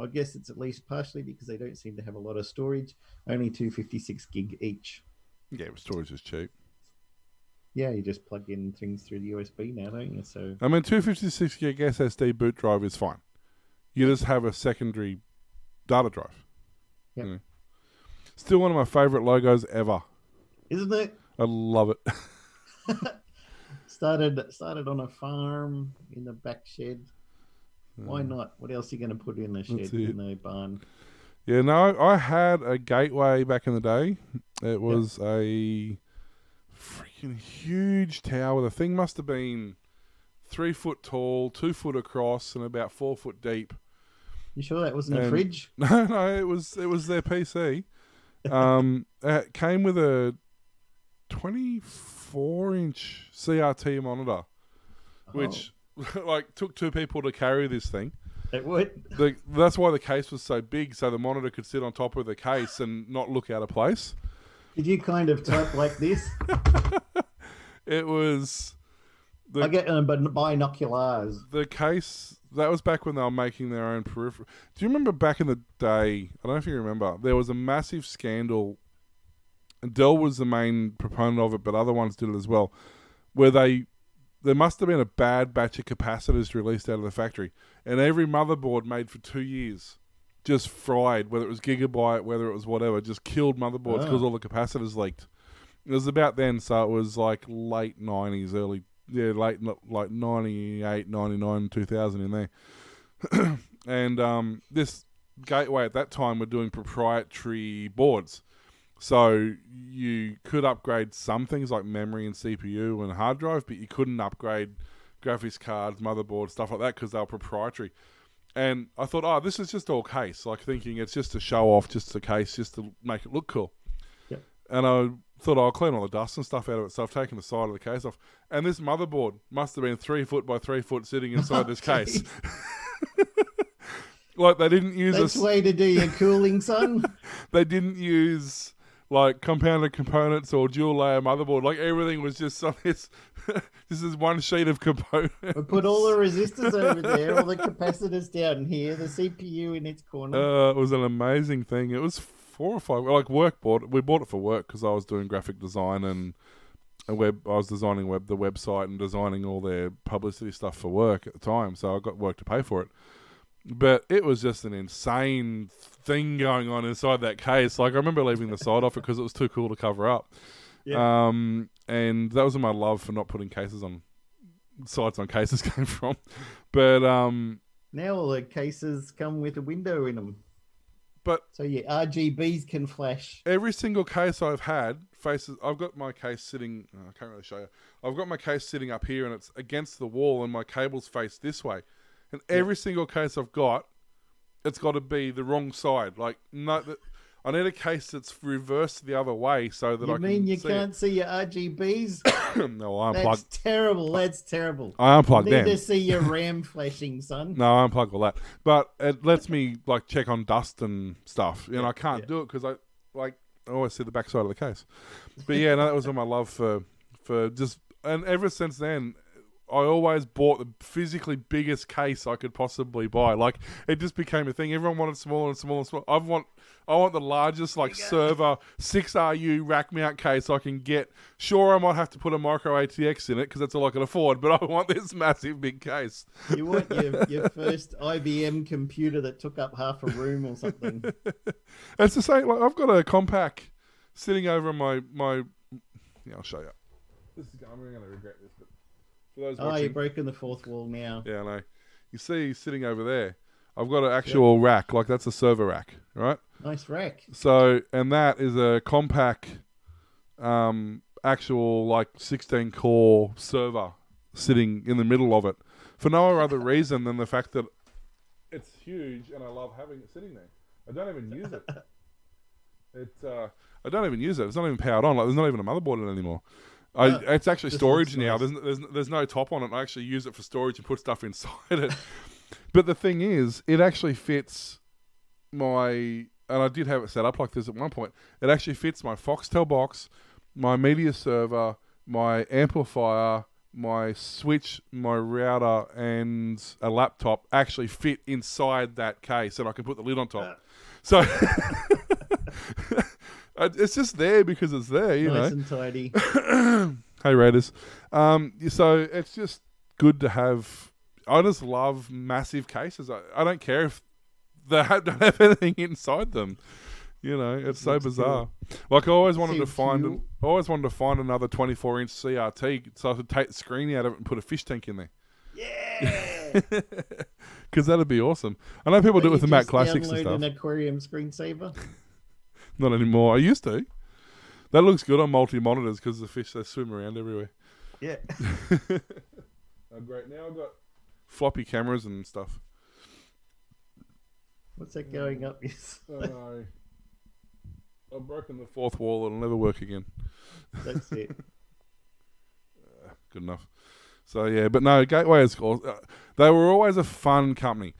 I guess it's at least partially because they don't seem to have a lot of storage, only 256 gig each. Yeah, storage is cheap. Yeah, you just plug in things through the USB now, don't you? So I mean, 256 gig SSD boot drive is fine. You just have a secondary data drive. Yep. You know. Still one of my favorite logos ever. isn't it? I love it. started started on a farm in the back shed. Why Mm. not? What else are you going to put in the shed in the barn? Yeah, no, I had a gateway back in the day. It was a freaking huge tower. The thing must have been three foot tall, two foot across, and about four foot deep. You sure that wasn't a Um, fridge? No, no, it was it was their PC. Um, it came with a twenty four inch CRT monitor, which like took two people to carry this thing. It would. The, that's why the case was so big, so the monitor could sit on top of the case and not look out of place. Did you kind of type like this? It was the I get um, but binoculars. the case that was back when they were making their own peripheral. Do you remember back in the day? I don't know if you remember. There was a massive scandal. And Dell was the main proponent of it, but other ones did it as well. Where they there must have been a bad batch of capacitors released out of the factory, and every motherboard made for two years just fried. Whether it was gigabyte, whether it was whatever, just killed motherboards because Ah. all the capacitors leaked. It was about then, so it was like late nineties, early yeah, late like 98, 99, 2000 in there. and um, this gateway at that time were doing proprietary boards. So you could upgrade some things like memory and CPU and hard drive, but you couldn't upgrade graphics cards, motherboard, stuff like that because they were proprietary. And I thought, oh, this is just all case, like thinking it's just to show off, just a case, just to make it look cool. Yep. And I thought oh, I'll clean all the dust and stuff out of it. So I've taken the side of the case off. And this motherboard must have been three foot by three foot sitting inside this case. like they didn't use That's a, way to do your cooling, son. they didn't use like compounded components or dual layer motherboard. Like everything was just on this. this is one sheet of components. We put all the resistors over there, all the capacitors down here, the CPU in its corner. Uh, it was an amazing thing. It was four or five. Like work bought. We bought it for work because I was doing graphic design and a web. I was designing web the website and designing all their publicity stuff for work at the time. So I got work to pay for it. But it was just an insane thing going on inside that case. Like I remember leaving the side off it because it was too cool to cover up. Yeah. Um, and that was my love for not putting cases on sides on cases came from. But um, now all the cases come with a window in them, but so yeah, RGBs can flash. every single case I've had faces. I've got my case sitting. oh, I can't really show you. I've got my case sitting up here, and it's against the wall, and my cables face this way. And every single case I've got, it's got to be the wrong side. Like no, that, I need a case that's reversed the other way so that You I can. mean you see can't see your RGBs? No, I That's unplugged. terrible. That's terrible. I unplugged Need them. to see your RAM flashing, son. No, I unplug all that. But it lets me like check on dust and stuff. And I can't yeah. do it because I like I always see the backside of the case. But yeah, no, that was all my love for for just and ever since then. I always bought the physically biggest case I could possibly buy. Like it just became a thing. Everyone wanted smaller and smaller and smaller. I want, I want the largest like server six RU rack mount case I can get. Sure, I might have to put a micro ATX in it because that's all I can afford. But I want this massive big case. You want your, your first IBM computer that took up half a room or something. It's the same. Like I've got a Compaq sitting over my my. Yeah, I'll show you. This is. I'm going to regret this, but for those Oh, watching, you've broken the fourth wall now. yeah, I know. You see, sitting over there, I've got an actual rack. Like that's a server rack, right? Nice rack. So, and that is a Compaq, um, actual like 16 core server sitting in the middle of it, for no other reason than the fact that it's huge and I love having it sitting there. I don't even use it. It, uh, I don't even use it. It's not even powered on. Like, there's not even a motherboard in it anymore. I, Oh, it's actually storage now. nice. There's, there's there's no top on it. I actually use it for storage and put stuff inside it. but the thing is, it actually fits my and I did have it set up like this at one point. It actually fits my Foxtel box, my media server, my amplifier, my switch, my router, and a laptop actually fit inside that case, and I can put the lid on top. So it's just there because it's there, you know. nice and tidy. Hey Raiders. Um, so it's just good to have. I just love massive cases. I, I don't care if they ha- don't have anything inside them. You know, it's so Looks bizarre. Like I always wanted to find, cool. I always wanted to find another 24 inch CRT so I could take the screen out of it and put a fish tank in there. Yeah. Because that'd be awesome. I know people do it with the Mac Classics and stuff. an aquarium screensaver. Not anymore. I used to. That looks good on multi monitors because the fish they swim around everywhere. Yeah. Oh, great! Now I've got floppy cameras and stuff. What's that going up? Yes. Oh no! I've broken the fourth wall. It'll never work again. That's it. Good enough. So yeah, but no, Gateway is cool. Uh, they were always a fun company.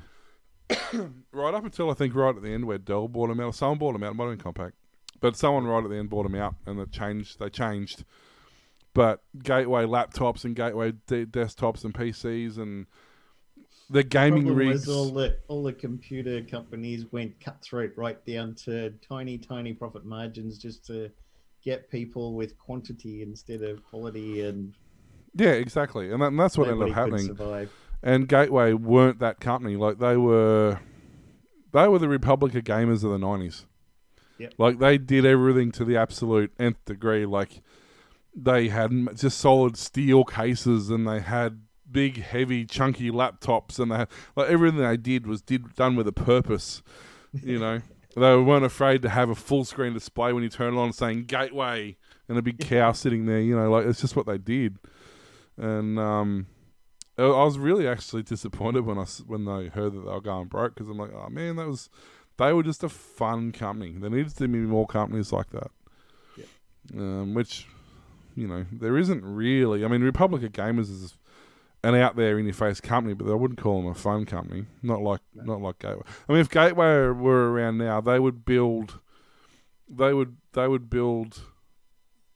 right up until I think right at the end where Dell bought them out, or someone bought them out, might have been Compaq, but someone right at the end bought them out, and it changed. They changed. But Gateway laptops and Gateway de- desktops and PCs and the gaming Problem rigs. all the all the computer companies went cutthroat right down to tiny, tiny profit margins just to get people with quantity instead of quality, and yeah, exactly, and, that, and that's what ended up happening. survive. And Gateway weren't that company. Like they were, they were the Republic of gamers of the nineties. Yep. Like they did everything to the absolute nth degree. Like they had just solid steel cases, and they had big, heavy, chunky laptops, and they had like everything they did was did done with a purpose. You know, they weren't afraid to have a full screen display when you turn it on, saying Gateway and a big cow sitting there. You know, like it's just what they did. And um, I I was really actually disappointed when I when they heard that they were going broke because I'm like, oh man, that was they were just a fun company. There needs to be more companies like that. Yeah. Um, which you know there isn't really. I mean, Republic of Gamers is an out there in your face company, but I wouldn't call them a fun company. Not like No. not like Gateway. I mean, if Gateway were around now, they would build. They would they would build,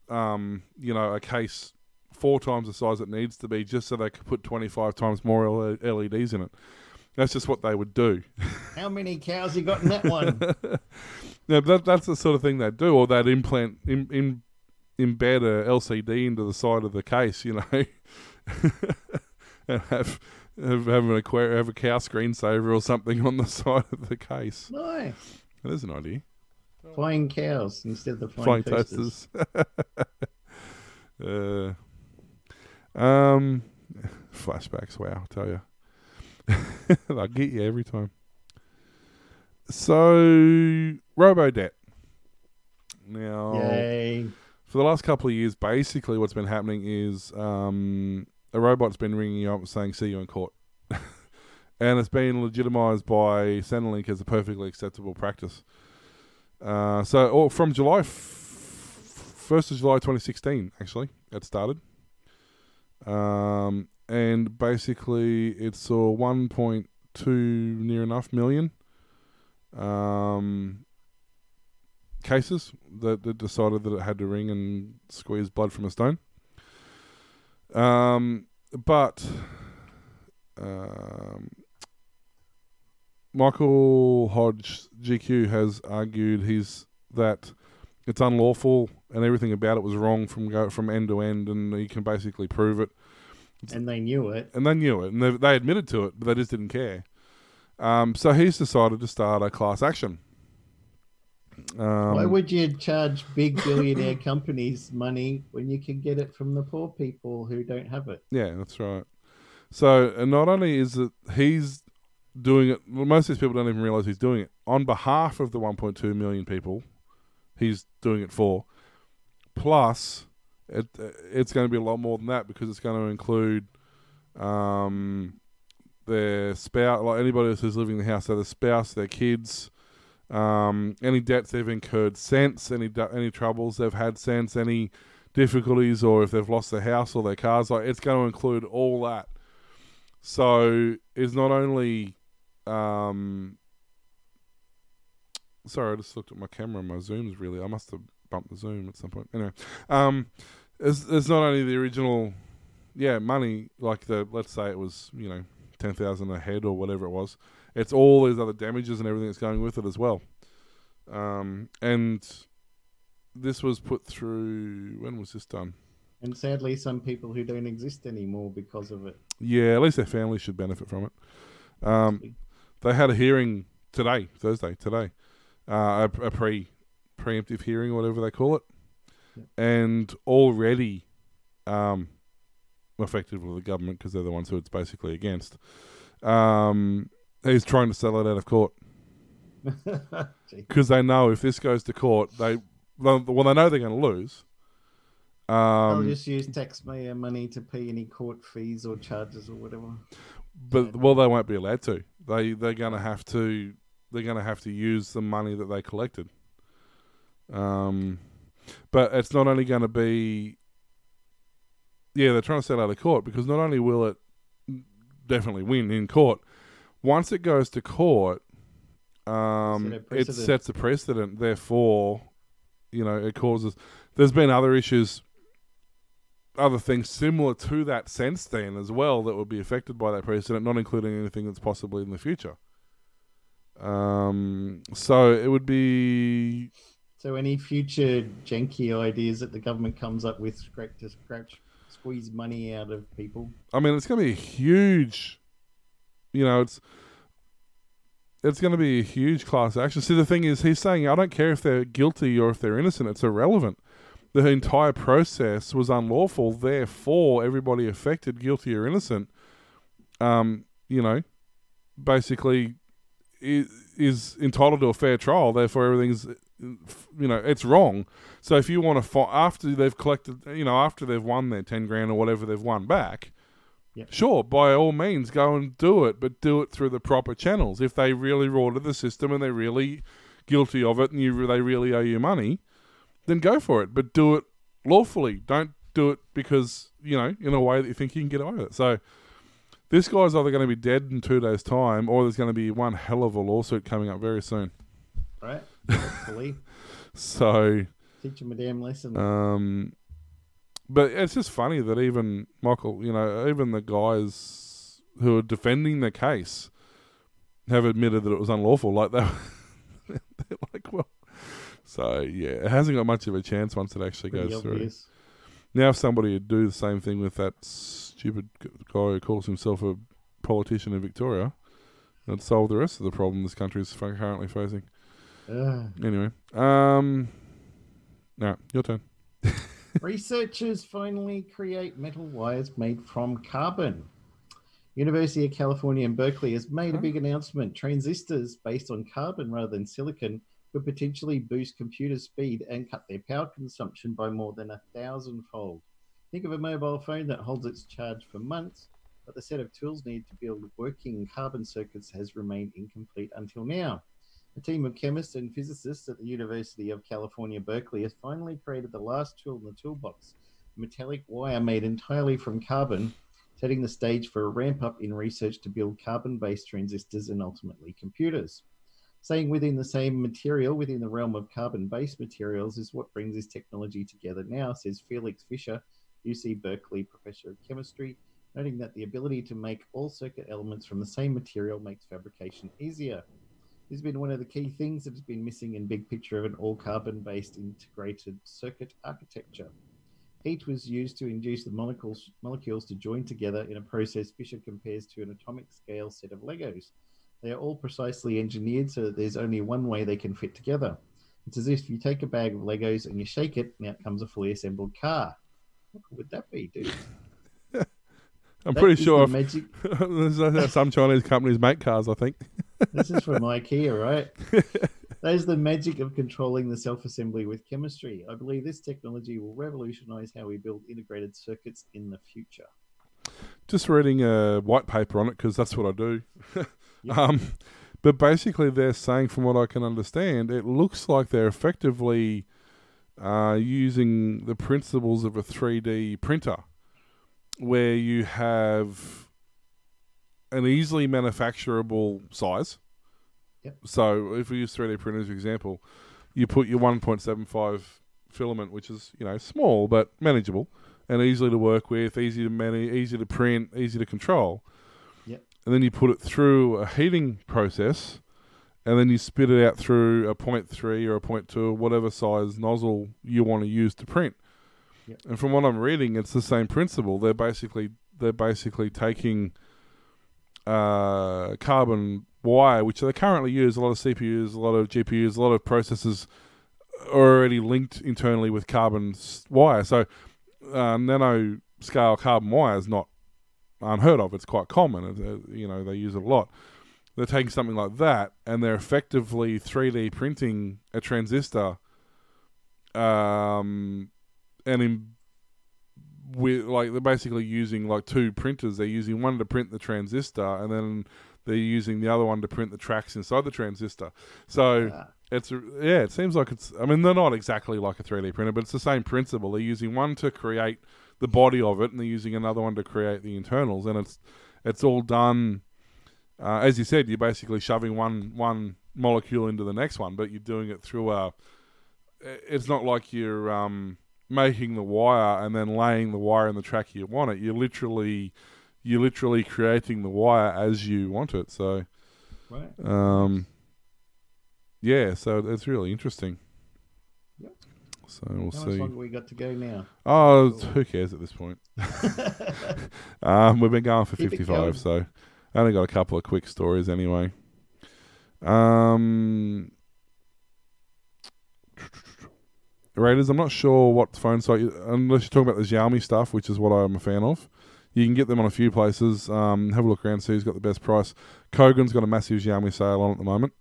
um, you know, a case four times the size it needs to be, just so they could put twenty five times more LEDs in it. That's just what they would do. How many cows you got in that one? Yeah, that, that's the sort of thing they do, or they'd implant in, in embed a LCD into the side of the case, you know, and have have, have an aquarium, have a cow screensaver or something on the side of the case. nice. There's an idea. Flying cows instead of the flying, Flying toasters. toasters. uh, um, flashbacks. Wow, I'll tell you, I get you every time. So, Robodebt. Now, Yay. for the last couple of years, basically what's been happening is um, a robot's been ringing you up saying, "See you in court," and it's been legitimised by Centrelink as a perfectly acceptable practice. Uh, so, or from July first of July, twenty sixteen, actually, it started, um, and basically it saw one point two near enough million. Um, cases that, that decided that it had to ring and squeeze blood from a stone. Um, but um, Michael Hodge GQ has argued he's that it's unlawful and everything about it was wrong from go from end to end, and you can basically prove it. And they knew it. And they knew it, and they, they admitted to it, but they just didn't care. Um, so he's decided to start a class action. Um, Why would you charge big billionaire companies money when you can get it from the poor people who don't have it? Yeah, that's right. So, and not only is it he's doing it, well, most of these people don't even realize he's doing it on behalf of the 1.2 million people. He's doing it for. Plus, it it's going to be a lot more than that because it's going to include um, their spouse, like anybody who's living in the house, so their spouse, their kids, um, any debts they've incurred since, any any troubles they've had since, any difficulties, or if they've lost their house or their cars. Like it's going to include all that. So it's not only. Um, sorry, I just looked at my camera. My zoom's really. I must have bumped the zoom at some point. Anyway, um, it's, it's not only the original, yeah, money like the let's say it was you know ten thousand a head or whatever it was. It's all these other damages and everything that's going with it as well. Um, and this was put through. When was this done? And sadly, some people who don't exist anymore because of it. Yeah, at least their families should benefit from it. Um, they had a hearing today, Thursday, today, uh, a, a pre preemptive hearing or whatever they call it, Yep. and already, um, effectively the government because they're the ones who it's basically against. Um, he's trying to settle it out of court because they know if this goes to court, they well they know they're going to lose. I'll Um, just use taxpayer money to pay any court fees or charges or whatever. but well, they won't be allowed to. They they're going to have to they're going to have to use the money that they collected. Um, but it's not only going to be. Yeah, they're trying to settle out of court because not only will it definitely win in court, once it goes to court, um, it sets a precedent. Therefore, you know, it causes. There's been other issues, other things similar to that since then as well that would be affected by that precedent, not including anything that's possibly in the future. Um, so it would be So any future janky ideas that the government comes up with scratch to scratch squeeze money out of people. I mean, it's going to be a huge. You know, it's it's going to be a huge class action. See, the thing is, he's saying, I don't care if they're guilty or if they're innocent. It's irrelevant. The entire process was unlawful. Therefore, everybody affected, guilty or innocent, um, you know, basically is, is entitled to a fair trial. Therefore, everything's, you know, it's wrong. So if you want to fight after they've collected, you know, after they've won their ten grand or whatever they've won back, Yep. sure, by all means, go and do it, but do it through the proper channels. If they really rorted the system and they're really guilty of it, and you they really owe you money, then go for it, but do it lawfully. Don't do it because you know in a way that you think you can get away with it. So. This guy's either going to be dead in two days' time, or there's going to be one hell of a lawsuit coming up very soon. Right? Hopefully. So, Teach them a damn lesson. um, but it's just funny that even Michael, you know, even the guys who are defending the case have admitted that it was unlawful. Like they, they're like, well, so yeah, it hasn't got much of a chance once it actually Pretty goes through. Now, if somebody would do the same thing with that stupid guy who calls himself a politician in Victoria, it'd solve the rest of the problem this country is currently facing. Ugh. Anyway, um, no, your turn. Researchers finally create metal wires made from carbon. University of California in Berkeley has made a big announcement. Transistors based on carbon rather than silicon could potentially boost computer speed and cut their power consumption by more than a thousandfold. Think of a mobile phone that holds its charge for months, but the set of tools needed to build working carbon circuits has remained incomplete until now. A team of chemists and physicists at the University of California, Berkeley has finally created the last tool in the toolbox metallic wire made entirely from carbon, setting the stage for a ramp up in research to build carbon based transistors and ultimately computers. Saying within the same material within the realm of carbon based materials is what brings this technology together now, says Felix Fischer, UC Berkeley professor of chemistry, noting that the ability to make all circuit elements from the same material makes fabrication easier. Has been one of the key things that has been missing in big picture of an all carbon based integrated circuit architecture. Heat was used to induce the molecules, molecules to join together in a process Fischer compares to an atomic scale set of Legos. They are all precisely engineered so that there's only one way they can fit together. It's as if you take a bag of Legos and you shake it, and out comes a fully assembled car. What would that be, dude? I'm That pretty sure magic. some Chinese companies make cars. I think. This is from IKEA, right? That is the magic of controlling the self assembly with chemistry. I believe this technology will revolutionize how we build integrated circuits in the future. Just reading a white paper on it because that's what I do. Yep. um, but basically, they're saying, from what I can understand, it looks like they're effectively uh, using the principles of a 3D printer, where you have an easily manufacturable size. Yep. So, if we use 3D printers, for example, you put your 1.75 filament, which is you know small but manageable and easily to work with, easy to manage, easy to print, easy to control. Yep. And then you put it through a heating process, and then you spit it out through a point three or a point two, whatever size nozzle you want to use to print. Yep. And from what I'm reading, it's the same principle. They're basically they're basically taking uh, carbon wire, which they currently use a lot of CPUs, a lot of GPUs, a lot of processors are already linked internally with carbon wire. So uh, nano scale carbon wire is not unheard of. It's quite common. It- uh, you know, they use it a lot. They're taking something like that and they're effectively 3D printing a transistor, um, and in with like they're basically using like two printers. They're using one to print the transistor, and then they're using the other one to print the tracks inside the transistor. So Ah, it's yeah, it seems like it's. I mean, they're not exactly like a 3D printer, but it's the same principle. They're using one to create the body of it, and they're using another one to create the internals, and it's it's all done. Uh, as you said, you're basically shoving one one molecule into the next one, but you're doing it through a. It's not like you're um, making the wire and then laying the wire in the track you want it. You're literally you're literally creating the wire as you want it. So right. um, yeah, so it's really interesting. Yep. So we'll see. How see. longer we got to go now? Oh, who cares at this point? Um, we've been going for Keep 55, going. so I only got a couple of quick stories anyway. Um, Raiders, I'm not sure what phone site, you, unless you're talking about the Xiaomi stuff, which is what I'm a fan of. You can get them on a few places. Um, have a look around, see who's got the best price. Kogan's got a massive Xiaomi sale on at the moment.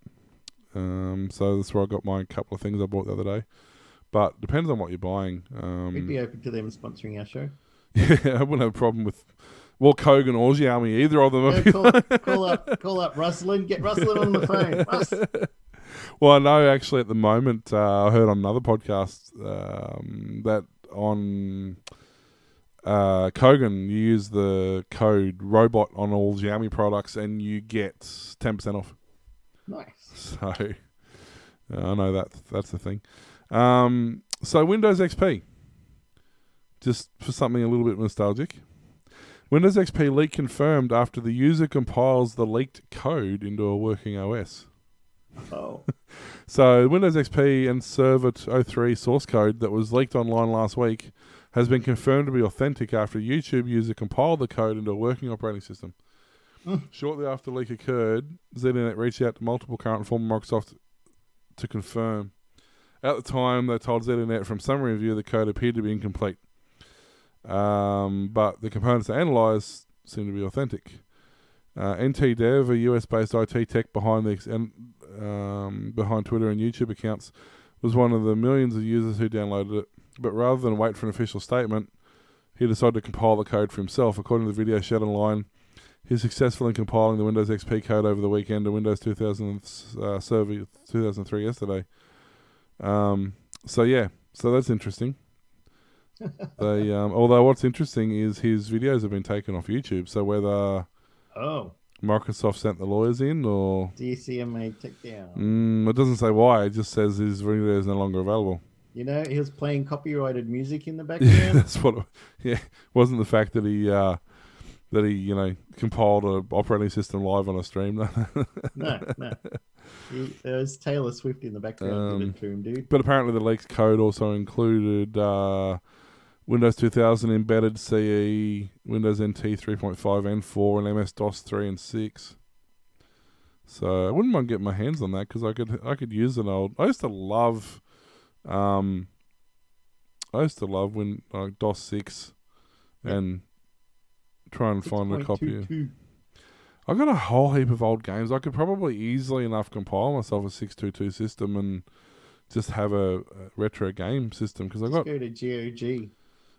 Um, so that's where I got my couple of things I bought the other day. But depends on what you're buying. Um, We'd be open to them sponsoring our show. yeah, I wouldn't have a problem with well Kogan or Xiaomi, either of them. Yeah, call, call up, call up Russell and Get Russell on the phone. Russ. Well, I know actually at the moment uh, I heard on another podcast um, that on uh, Kogan you use the code robot on all Xiaomi products and you get ten percent off. Nice. So uh, I know that that's the thing. Um, so Windows XP, just for something a little bit nostalgic. Windows XP leak confirmed after the user compiles the leaked code into a working OS. Oh, So Windows XP and Server 03 source code that was leaked online last week has been confirmed to be authentic after a YouTube user compiled the code into a working operating system. Hmm. Shortly after the leak occurred, ZDNet reached out to multiple current and former Microsoft to confirm. At the time, they told ZDNet from some review the code appeared to be incomplete, um, but the components they analysed seem to be authentic. Uh, NT Dev, a US-based IT tech behind the and um, behind Twitter and YouTube accounts, was one of the millions of users who downloaded it. But rather than wait for an official statement, he decided to compile the code for himself. According to the video shared online, he's successful in compiling the Windows XP code over the weekend to Windows 2000 uh, Server 2003 yesterday. Um, so yeah, so that's interesting. they, um, although what's interesting is his videos have been taken off YouTube. So whether oh. Microsoft sent the lawyers in or DCMA takedown. Mm, it doesn't say why. It just says his video is no longer available. You know, he was playing copyrighted music in the background. Yeah, that's what. It, yeah, wasn't the fact that he uh, that he you know compiled an operating system live on a stream. no, no. He, there was Taylor Swift in the background. did Um, it to him, dude. but apparently, the leaked code also included uh, Windows 2000 embedded CE, Windows NT 3.5 and 4, and MS DOS 3 and 6. So I wouldn't mind getting my hands on that because I could I could use an old. I used to love, um, I used to love when like DOS 6, and try and find a copy. I've got a whole heap of old games. I could probably easily enough compile myself a 622 system and just have a, a retro game system because I got go to GOG.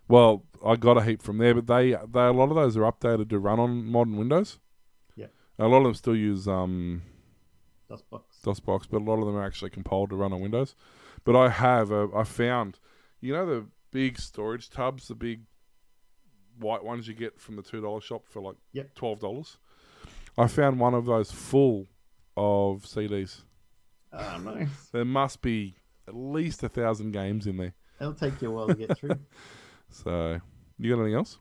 Well, I got a heap from there, but they they a lot of those are updated to run on modern Windows. Yeah. a lot of them still use um, DOSBox. DOSBox, but a lot of them are actually compiled to run on Windows. But I have uh, I found, you know, the big storage tubs, the big white ones you get from the two dollar shop for like Yep. twelve dollars. I found one of those full of CDs. Oh, nice. There must be at least a thousand games in there. It'll take you a while to get through. So, you got anything else?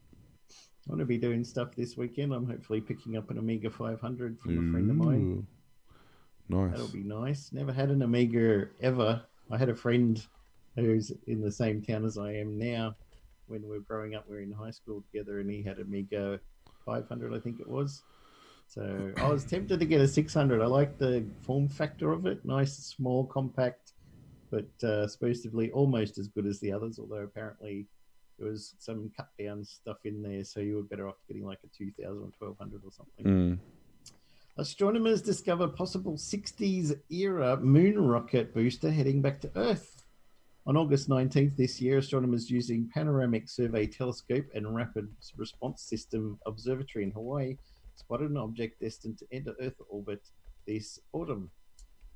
I'm going to be doing stuff this weekend. I'm hopefully picking up an Amiga 500 from a friend of mine. Nice. That'll be nice. Never had an Amiga ever. I had a friend who's in the same town as I am now. When we were growing up, we were in high school together, and he had Amiga 500, I think it was. So I was tempted to get a 600. I like the form factor of it. Nice, small, compact, but uh, supposedly almost as good as the others. Although apparently there was some cut down stuff in there, so you were better off getting like a 2000 or 1200 or something. Mm. Astronomers discover possible 60s era moon rocket booster heading back to Earth. On August 19th this year, astronomers using Panoramic Survey Telescope and Rapid Response System Observatory in Hawaii spotted an object destined to enter Earth orbit this autumn,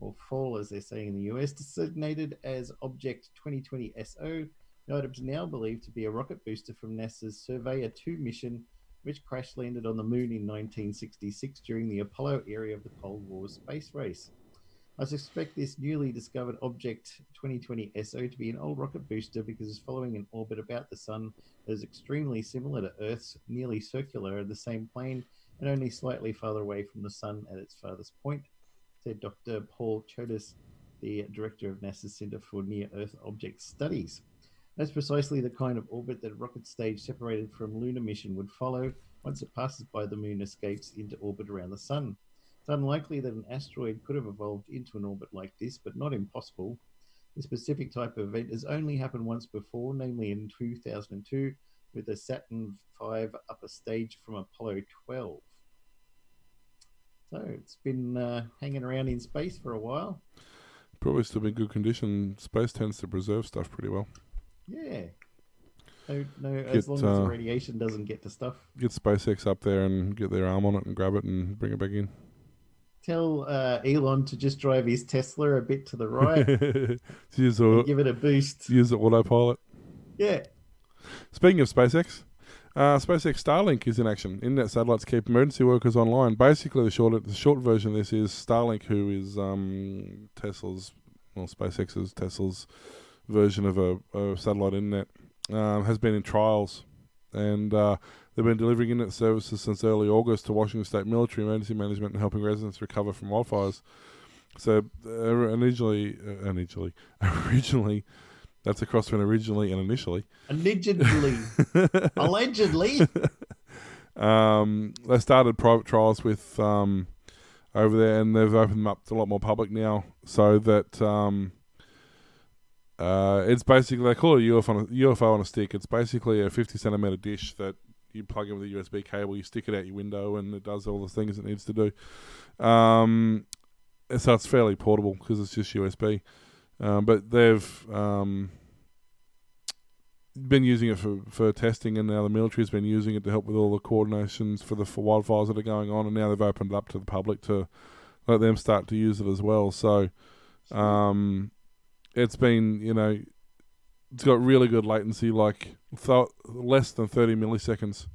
or fall as they're saying in the US, designated as Object 2020 SO. Item is now believed to be a rocket booster from NASA's Surveyor 2 mission which crash landed on the moon in 1966 during the Apollo era of the Cold War space race. I suspect this newly discovered object 2020 SO to be an old rocket booster because it's following an orbit about the Sun that is extremely similar to Earth's, nearly circular the same plane and only slightly farther away from the Sun at its farthest point, said Dr. Paul Chodas, the director of NASA's Center for Near Earth Object Studies. That's precisely the kind of orbit that a rocket stage separated from lunar mission would follow once it passes by the moon escapes into orbit around the sun. It's unlikely that an asteroid could have evolved into an orbit like this, but not impossible. This specific type of event has only happened once before, namely in 2002 with the Saturn V upper stage from Apollo 12. So it's been uh, hanging around in space for a while. Probably still in good condition. Space tends to preserve stuff pretty well. Yeah. No, no, Get, as long as the uh, radiation doesn't get to stuff. Get SpaceX up there and get their arm on it and grab it and bring it back in. Tell uh, Elon to just drive his Tesla a bit to the right, use, the, give it a boost. use the autopilot. Yeah. Speaking of SpaceX, uh, SpaceX Starlink is in action. Internet satellites keep emergency workers online. Basically, the short the short version of this is Starlink, who is um, Tesla's, well, SpaceX's Tesla's version of a, a satellite internet, um, has been in trials, and uh, they've been delivering internet services since early August to Washington State military emergency management and helping residents recover from wildfires. So uh, originally, uh, initially, originally, that's a cross between originally and initially. Allegedly. Allegedly. um, they started private trials with um, over there, and they've opened them up to a lot more public now, so that um, uh, it's basically they call it a UFO on a, UFO on a stick. It's basically a fifty centimeter dish that you plug in with a USB cable, you stick it out your window, and it does all the things it needs to do. Um, so it's fairly portable because it's just USB. Um, but they've um, been using it for, for testing, and now the military's been using it to help with all the coordinations for the for wildfires that are going on. And now they've opened it up to the public to let them start to use it as well. So um, it's been, you know, it's got really good latency, like th- less than 30 milliseconds,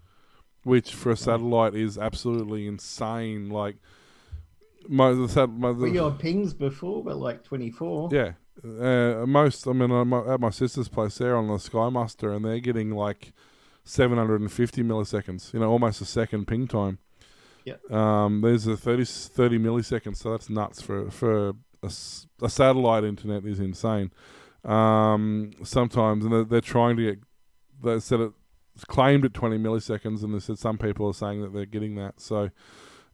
which for a satellite is absolutely insane. Like, my, the, sat- my, the, Were your pings before, but like 24. yeah. Uh, most, I mean, I'm at my sister's place there on the SkyMaster, and they're getting like 750 milliseconds, you know, almost a second ping time. Yeah. Um, there's a 30, 30 milliseconds, so that's nuts for, for a, a satellite internet is insane. Um, sometimes, and they're, they're trying to get, they said it, claimed at 20 milliseconds, and they said some people are saying that they're getting that. So,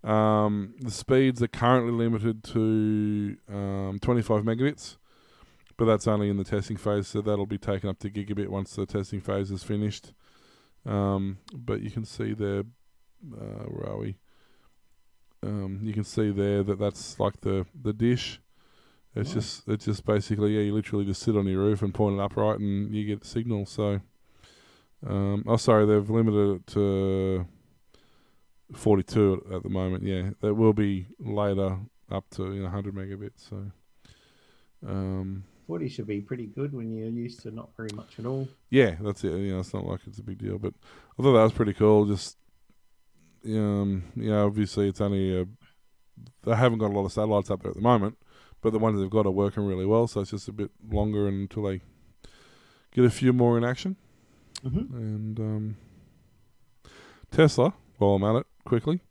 um, the speeds are currently limited to um, 25 megabits, but that's only in the testing phase, so that'll be taken up to gigabit once the testing phase is finished. Um, but you can see there, uh, where are we? Um, you can see there that that's like the, the dish. It's Nice. just it's just basically yeah, you literally just sit on your roof and point it upright, and you get the signal. So, um, oh sorry, they've limited it to 42 at, at the moment. Yeah, that will be later up to you know 100 megabits. So, um, 40 should be pretty good when you're used to not very much at all. yeah, that's it. You know, it's not like it's a big deal, but I thought that was pretty cool. Just, um, know, obviously it's only a, they haven't got a lot of satellites up there at the moment, but the ones they've got are working really well. So it's just a bit longer until they get a few more in action. Mm-hmm. And um, Tesla, while I'm at it quickly,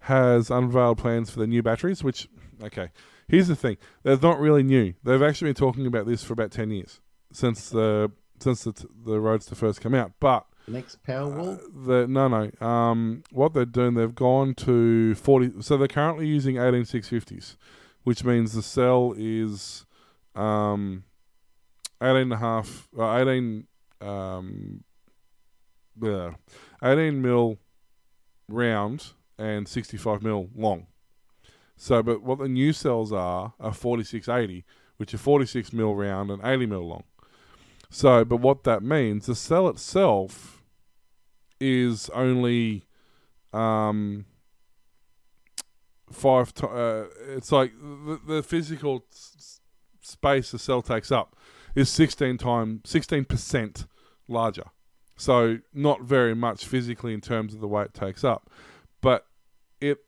has unveiled plans for the new batteries. Which, okay, here's the thing: they're not really new. They've actually been talking about this for about ten years since the since the, t- the Roadster first came out. But next Powerwall. uh, the no no um what they're doing they've gone to 40 so they're currently using 18650s which means the cell is um eighteen and a half, uh, eighteen, um, yeah, eighteen mil round and sixty-five mil long. So, but what the new cells are are forty-six eighty, which are forty-six mil round and eighty mil long. So, but what that means, the cell itself is only um, five. To, uh, it's like the, the physical s- space the cell takes up is sixteen times sixteen percent larger. So not very much physically in terms of the way it takes up, but it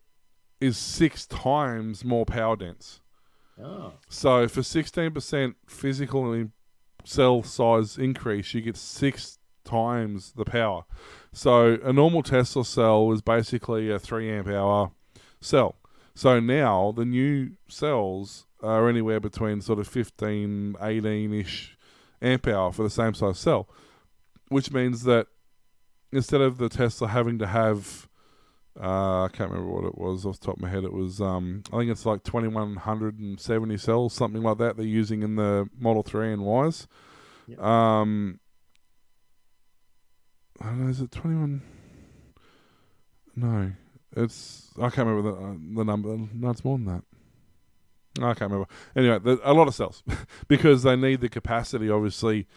is six times more power dense. Oh, So for sixteen percent physical cell size increase, you get six times the power. So a normal Tesla cell is basically a three amp hour cell. So now the new cells are anywhere between sort of 15, 18 ish amp hour for the same size cell, which means that instead of the Tesla having to have uh, I can't remember what it was off the top of my head. It was, um, I think it's like 2170 cells, something like that. They're using in the Model 3 and Ys. Yep. Um, I don't know, is it 21? No, it's, I can't remember the, uh, the number. No, it's more than that. I can't remember. Anyway, a lot of cells because they need the capacity, obviously.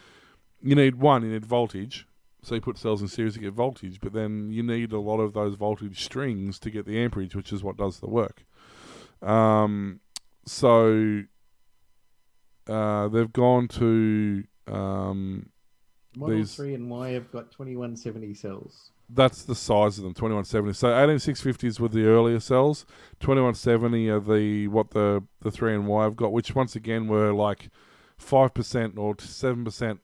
You need one, you need voltage. So you put cells in series to get voltage, but then you need a lot of those voltage strings to get the amperage, which is what does the work. Um, so uh, they've gone to um, Model These- 3 and Y have got 2170 cells. that's the size of them 2170 so 18650s were the earlier cells. 2170 are the what the the 3 and y have got which once again were like 5% or 7%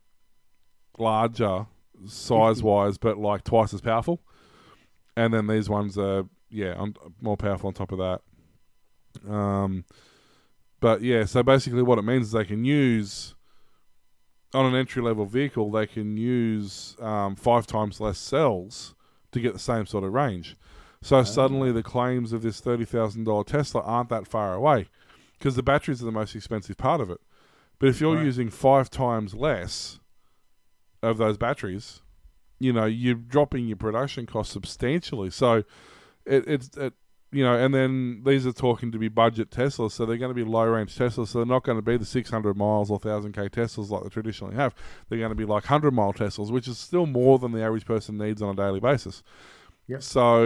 larger size wise but like twice as powerful. And then these ones are yeah on, more powerful on top of that. Um but yeah so basically what it means is they can use on an entry level vehicle, they can use um, five times less cells to get the same sort of range. So suddenly, the claims of this thirty thousand dollar Tesla aren't that far away, because the batteries are the most expensive part of it. But if you're Right. using five times less of those batteries, you know you're dropping your production cost substantially. So it, it's it, you know, and then these are talking to be budget Teslas, so they're going to be low range Teslas. So they're not going to be the 600 miles or 1000 k Teslas like they traditionally have. They're going to be like 100 mile Teslas, which is still more than the average person needs on a daily basis. Yep. So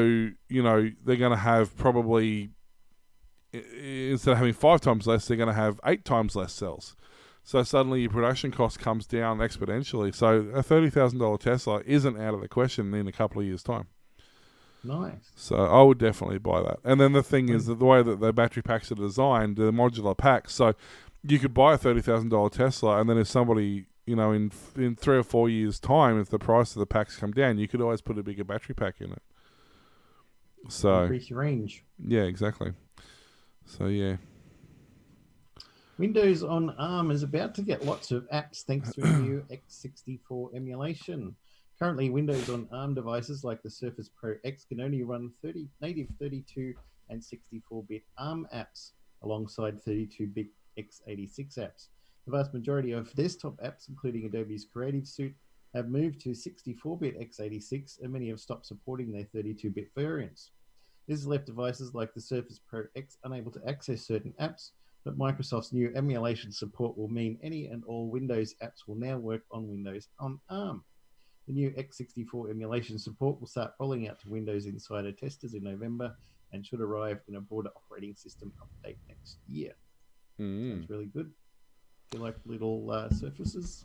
you know they're going to have probably instead of having five times less, they're going to have eight times less cells. So suddenly your production cost comes down exponentially. So a thirty thousand dollar Tesla isn't out of the question in a couple of years' time. Nice. So I would definitely buy that. And then the thing is that the way that the battery packs are designed, the modular packs, so you could buy a thirty thousand dollar Tesla, and then if somebody, you know, in in three or four years' time, if the price of the packs come down, you could always put a bigger battery pack in it. So Increase your range. yeah, exactly. So yeah, Windows on ARM is about to get lots of apps thanks to a new x64 emulation. Currently, Windows on ARM devices like the Surface Pro X can only run 30, native 32 and 64-bit ARM apps alongside 32-bit x86 apps. The vast majority of desktop apps, including Adobe's Creative Suite, have moved to 64-bit x86, and many have stopped supporting their 32-bit variants. This has left devices like the Surface Pro X unable to access certain apps, but Microsoft's new emulation support will mean any and all Windows apps will now work on Windows on ARM. The new x64 emulation support will start rolling out to Windows Insider testers in November and should arrive in a broader operating system update next year. Mm. It's really good. Do you like little uh, surfaces?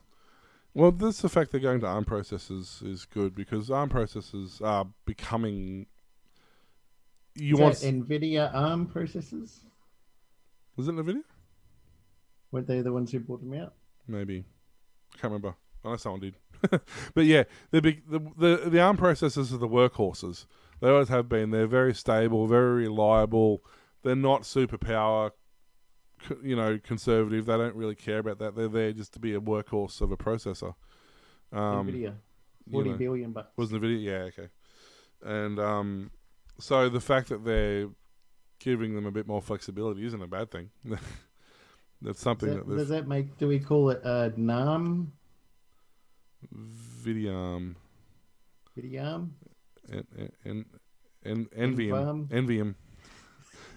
Well, this the fact they're going to ARM processors is good because ARM processors are becoming. You Is want that NVIDIA ARM processors? was it Nvidia? Weren't they the ones who brought them out? Maybe I can't remember. I know someone did, but yeah, the big the, the the ARM processors are the workhorses. They always have been. They're very stable, very reliable. They're not superpower, you know, conservative. They don't really care about that. They're there just to be a workhorse of a processor. Um, NVIDIA, forty know. billion bucks. Was Nvidia? Yeah, okay. And um, so the fact that they're giving them a bit more flexibility isn't a bad thing. That's something that, that, does that make? Do we call it uh, NAM? Vidium Vidiam? and and and Envium Envam? Envium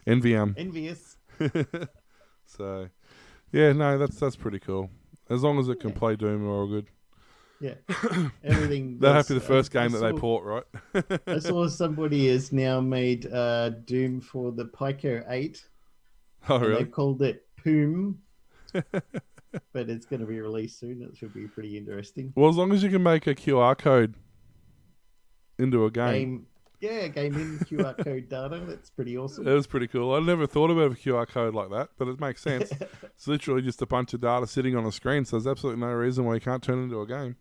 Envium. Envious. so, yeah, no, that's that's pretty cool. As long as it can Yeah. play Doom, we're all good. Yeah. Everything. That'll have to be the first I- I game that they port, right? I saw somebody has now made uh, Doom for the Pico 8. oh, really? They called it Poom. But it's going to be released soon. It should be pretty interesting. Well, as long as you can make a QR code into a game, Game, yeah, game in QR code data. That's pretty awesome. it was pretty cool. I never thought about a QR code like that, but it makes sense. it's literally just a bunch of data sitting on a screen, so there's absolutely no reason why you can't turn it into a game.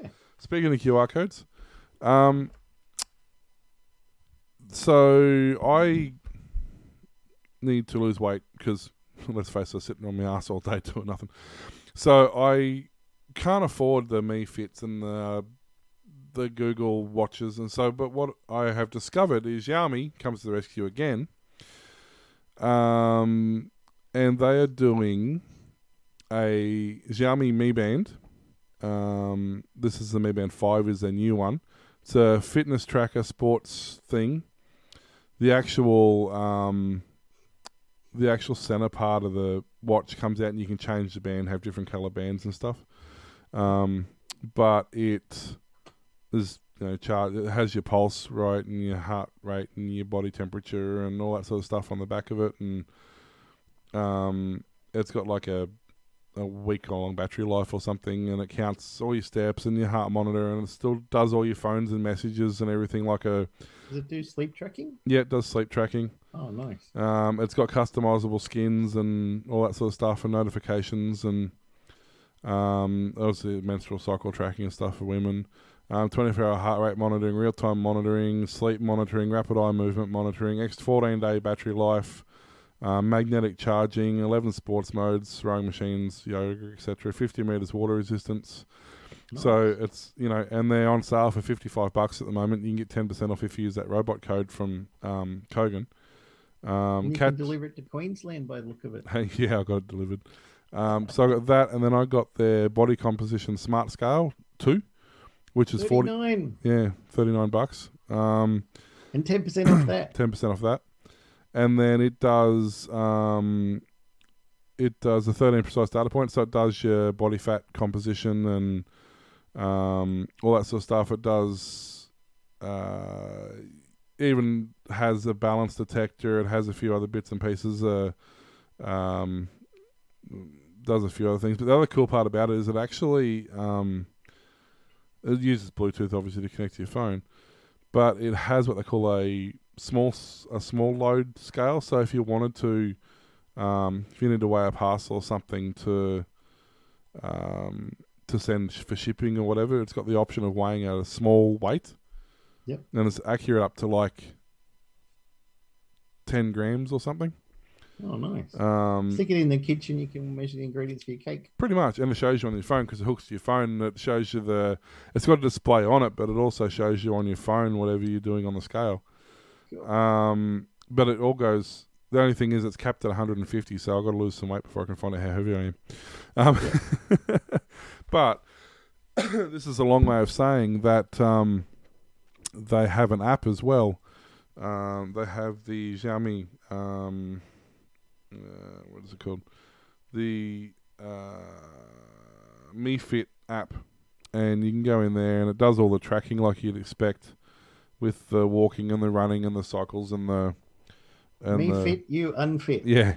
Yeah. Speaking of QR codes, um, so I need to lose weight because let's face it, sitting on my ass all day doing nothing. So I can't afford the Me Fits and the the Google watches, and so. But what I have discovered is Xiaomi comes to the rescue again, um, and they are doing a Xiaomi Mi Band. Um, this is the Mi Band Five, is their new one. It's a fitness tracker, sports thing. The actual um, the actual center part of the watch comes out, and you can change the band, have different color bands and stuff. Um, but it is you know chart. It has your pulse right, and your heart rate, and your body temperature, and all that sort of stuff on the back of it, and um, it's got like a a week long battery life or something, and it counts all your steps and your heart monitor, and it still does all your phones and messages and everything like a Does it do sleep tracking? yeah, it does sleep tracking. Oh, nice. Um, it's got customizable skins and all that sort of stuff, and notifications, and um, obviously menstrual cycle tracking and stuff for women. Um, 24 hour heart rate monitoring, real time monitoring, sleep monitoring, rapid eye movement monitoring, X 14 day battery life, um, magnetic charging, 11 sports modes, rowing machines, yoga, etc. 50 meters water resistance. So it's you know, and they're on sale for 55 bucks at the moment. You can get 10% off if you use that robot code from um, Kogan. Um, And you cat, can deliver it to Queensland by the look of it. Hey, yeah, I got it delivered. Um, so I got that, and then I got their body composition smart scale two, which is forty. 39 Yeah, thirty nine bucks. Um, and 10% off that. ten percent off that, and then it does um, it does a thirteen precise data point, so it does your body fat composition and um, all that sort of stuff. It does uh, even has a balance detector. It has a few other bits and pieces. Uh, um, does a few other things, but the other cool part about it is it actually um, it uses Bluetooth obviously to connect to your phone, but it has what they call a small a small load scale. So if you wanted to, um, if you need to weigh a parcel or something to um, to send for shipping or whatever, it's got the option of weighing at a small weight. Yep. And it's accurate up to like ten grams or something. Oh, nice. Um, Stick it in the kitchen. You can measure the ingredients for your cake. Pretty much, and it shows you on your phone because it hooks to your phone. And it shows you the. It's got a display on it, but it also shows you on your phone whatever you're doing on the scale. Um, but it all goes. The only thing is, it's capped at 150, so I've got to lose some weight before I can find out how heavy I am. Um, but this is a long way of saying that um, they have an app as well. Um, they have the Xiaomi. Um, uh, what is it called? The uh, Mi Fit app, and you can go in there, and it does all the tracking like you'd expect, with the walking and the running and the cycles and the and Me the, fit, you unfit. yeah.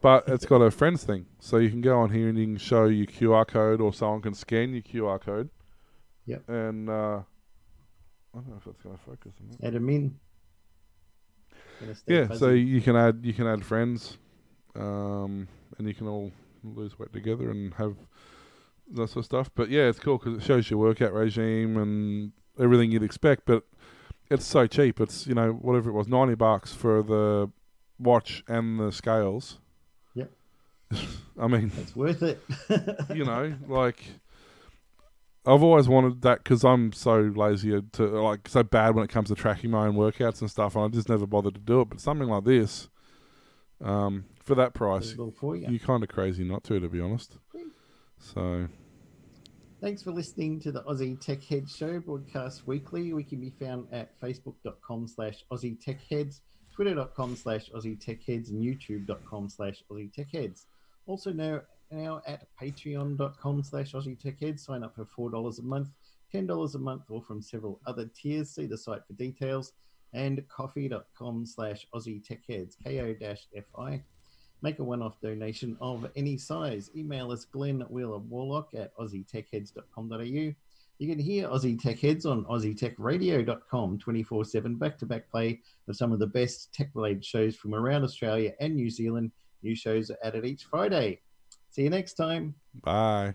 But it's got a friends thing, so you can go on here and you can show your QR code, or someone can scan your QR code. Yep. And uh, I don't know if that's going to focus on that. Add them in. Yeah, fuzzy. so you can add you can add friends, um, and you can all lose weight together and have that sort of stuff. But yeah, it's cool because it shows your workout regime and everything you'd expect. But it's so cheap. It's you know whatever it was, ninety bucks for the watch and the scales. Yep. I mean, It's worth it. you know, like I've always wanted that because I'm so lazy to like so bad when it comes to tracking my own workouts and stuff, and I just never bothered to do it. But something like this, um, for that price, for you. you're kind of crazy not to, to be honest. So Thanks for listening to the Aussie Tech Heads Show, broadcast weekly. We can be found at facebook.com slash Aussie Tech Heads, twitter.com slash Aussie Tech Heads, and youtube.com slash Aussie Tech Heads. Also now, now at patreon.com slash Aussie Tech Heads. Sign up for $4 a month, $10 a month, or from several other tiers. See the site for details. And ko-fi.com slash Aussie Tech Heads, ko-fi. Make a one-off donation of any size. Email us Glenn Wheeler Warlock at aussietechheads.com.au. You can hear Aussie Tech Heads on aussietechradio.com 24-7 back-to-back play of some of the best tech-related shows from around Australia and New Zealand. New shows are added each Friday. See you next time. bye.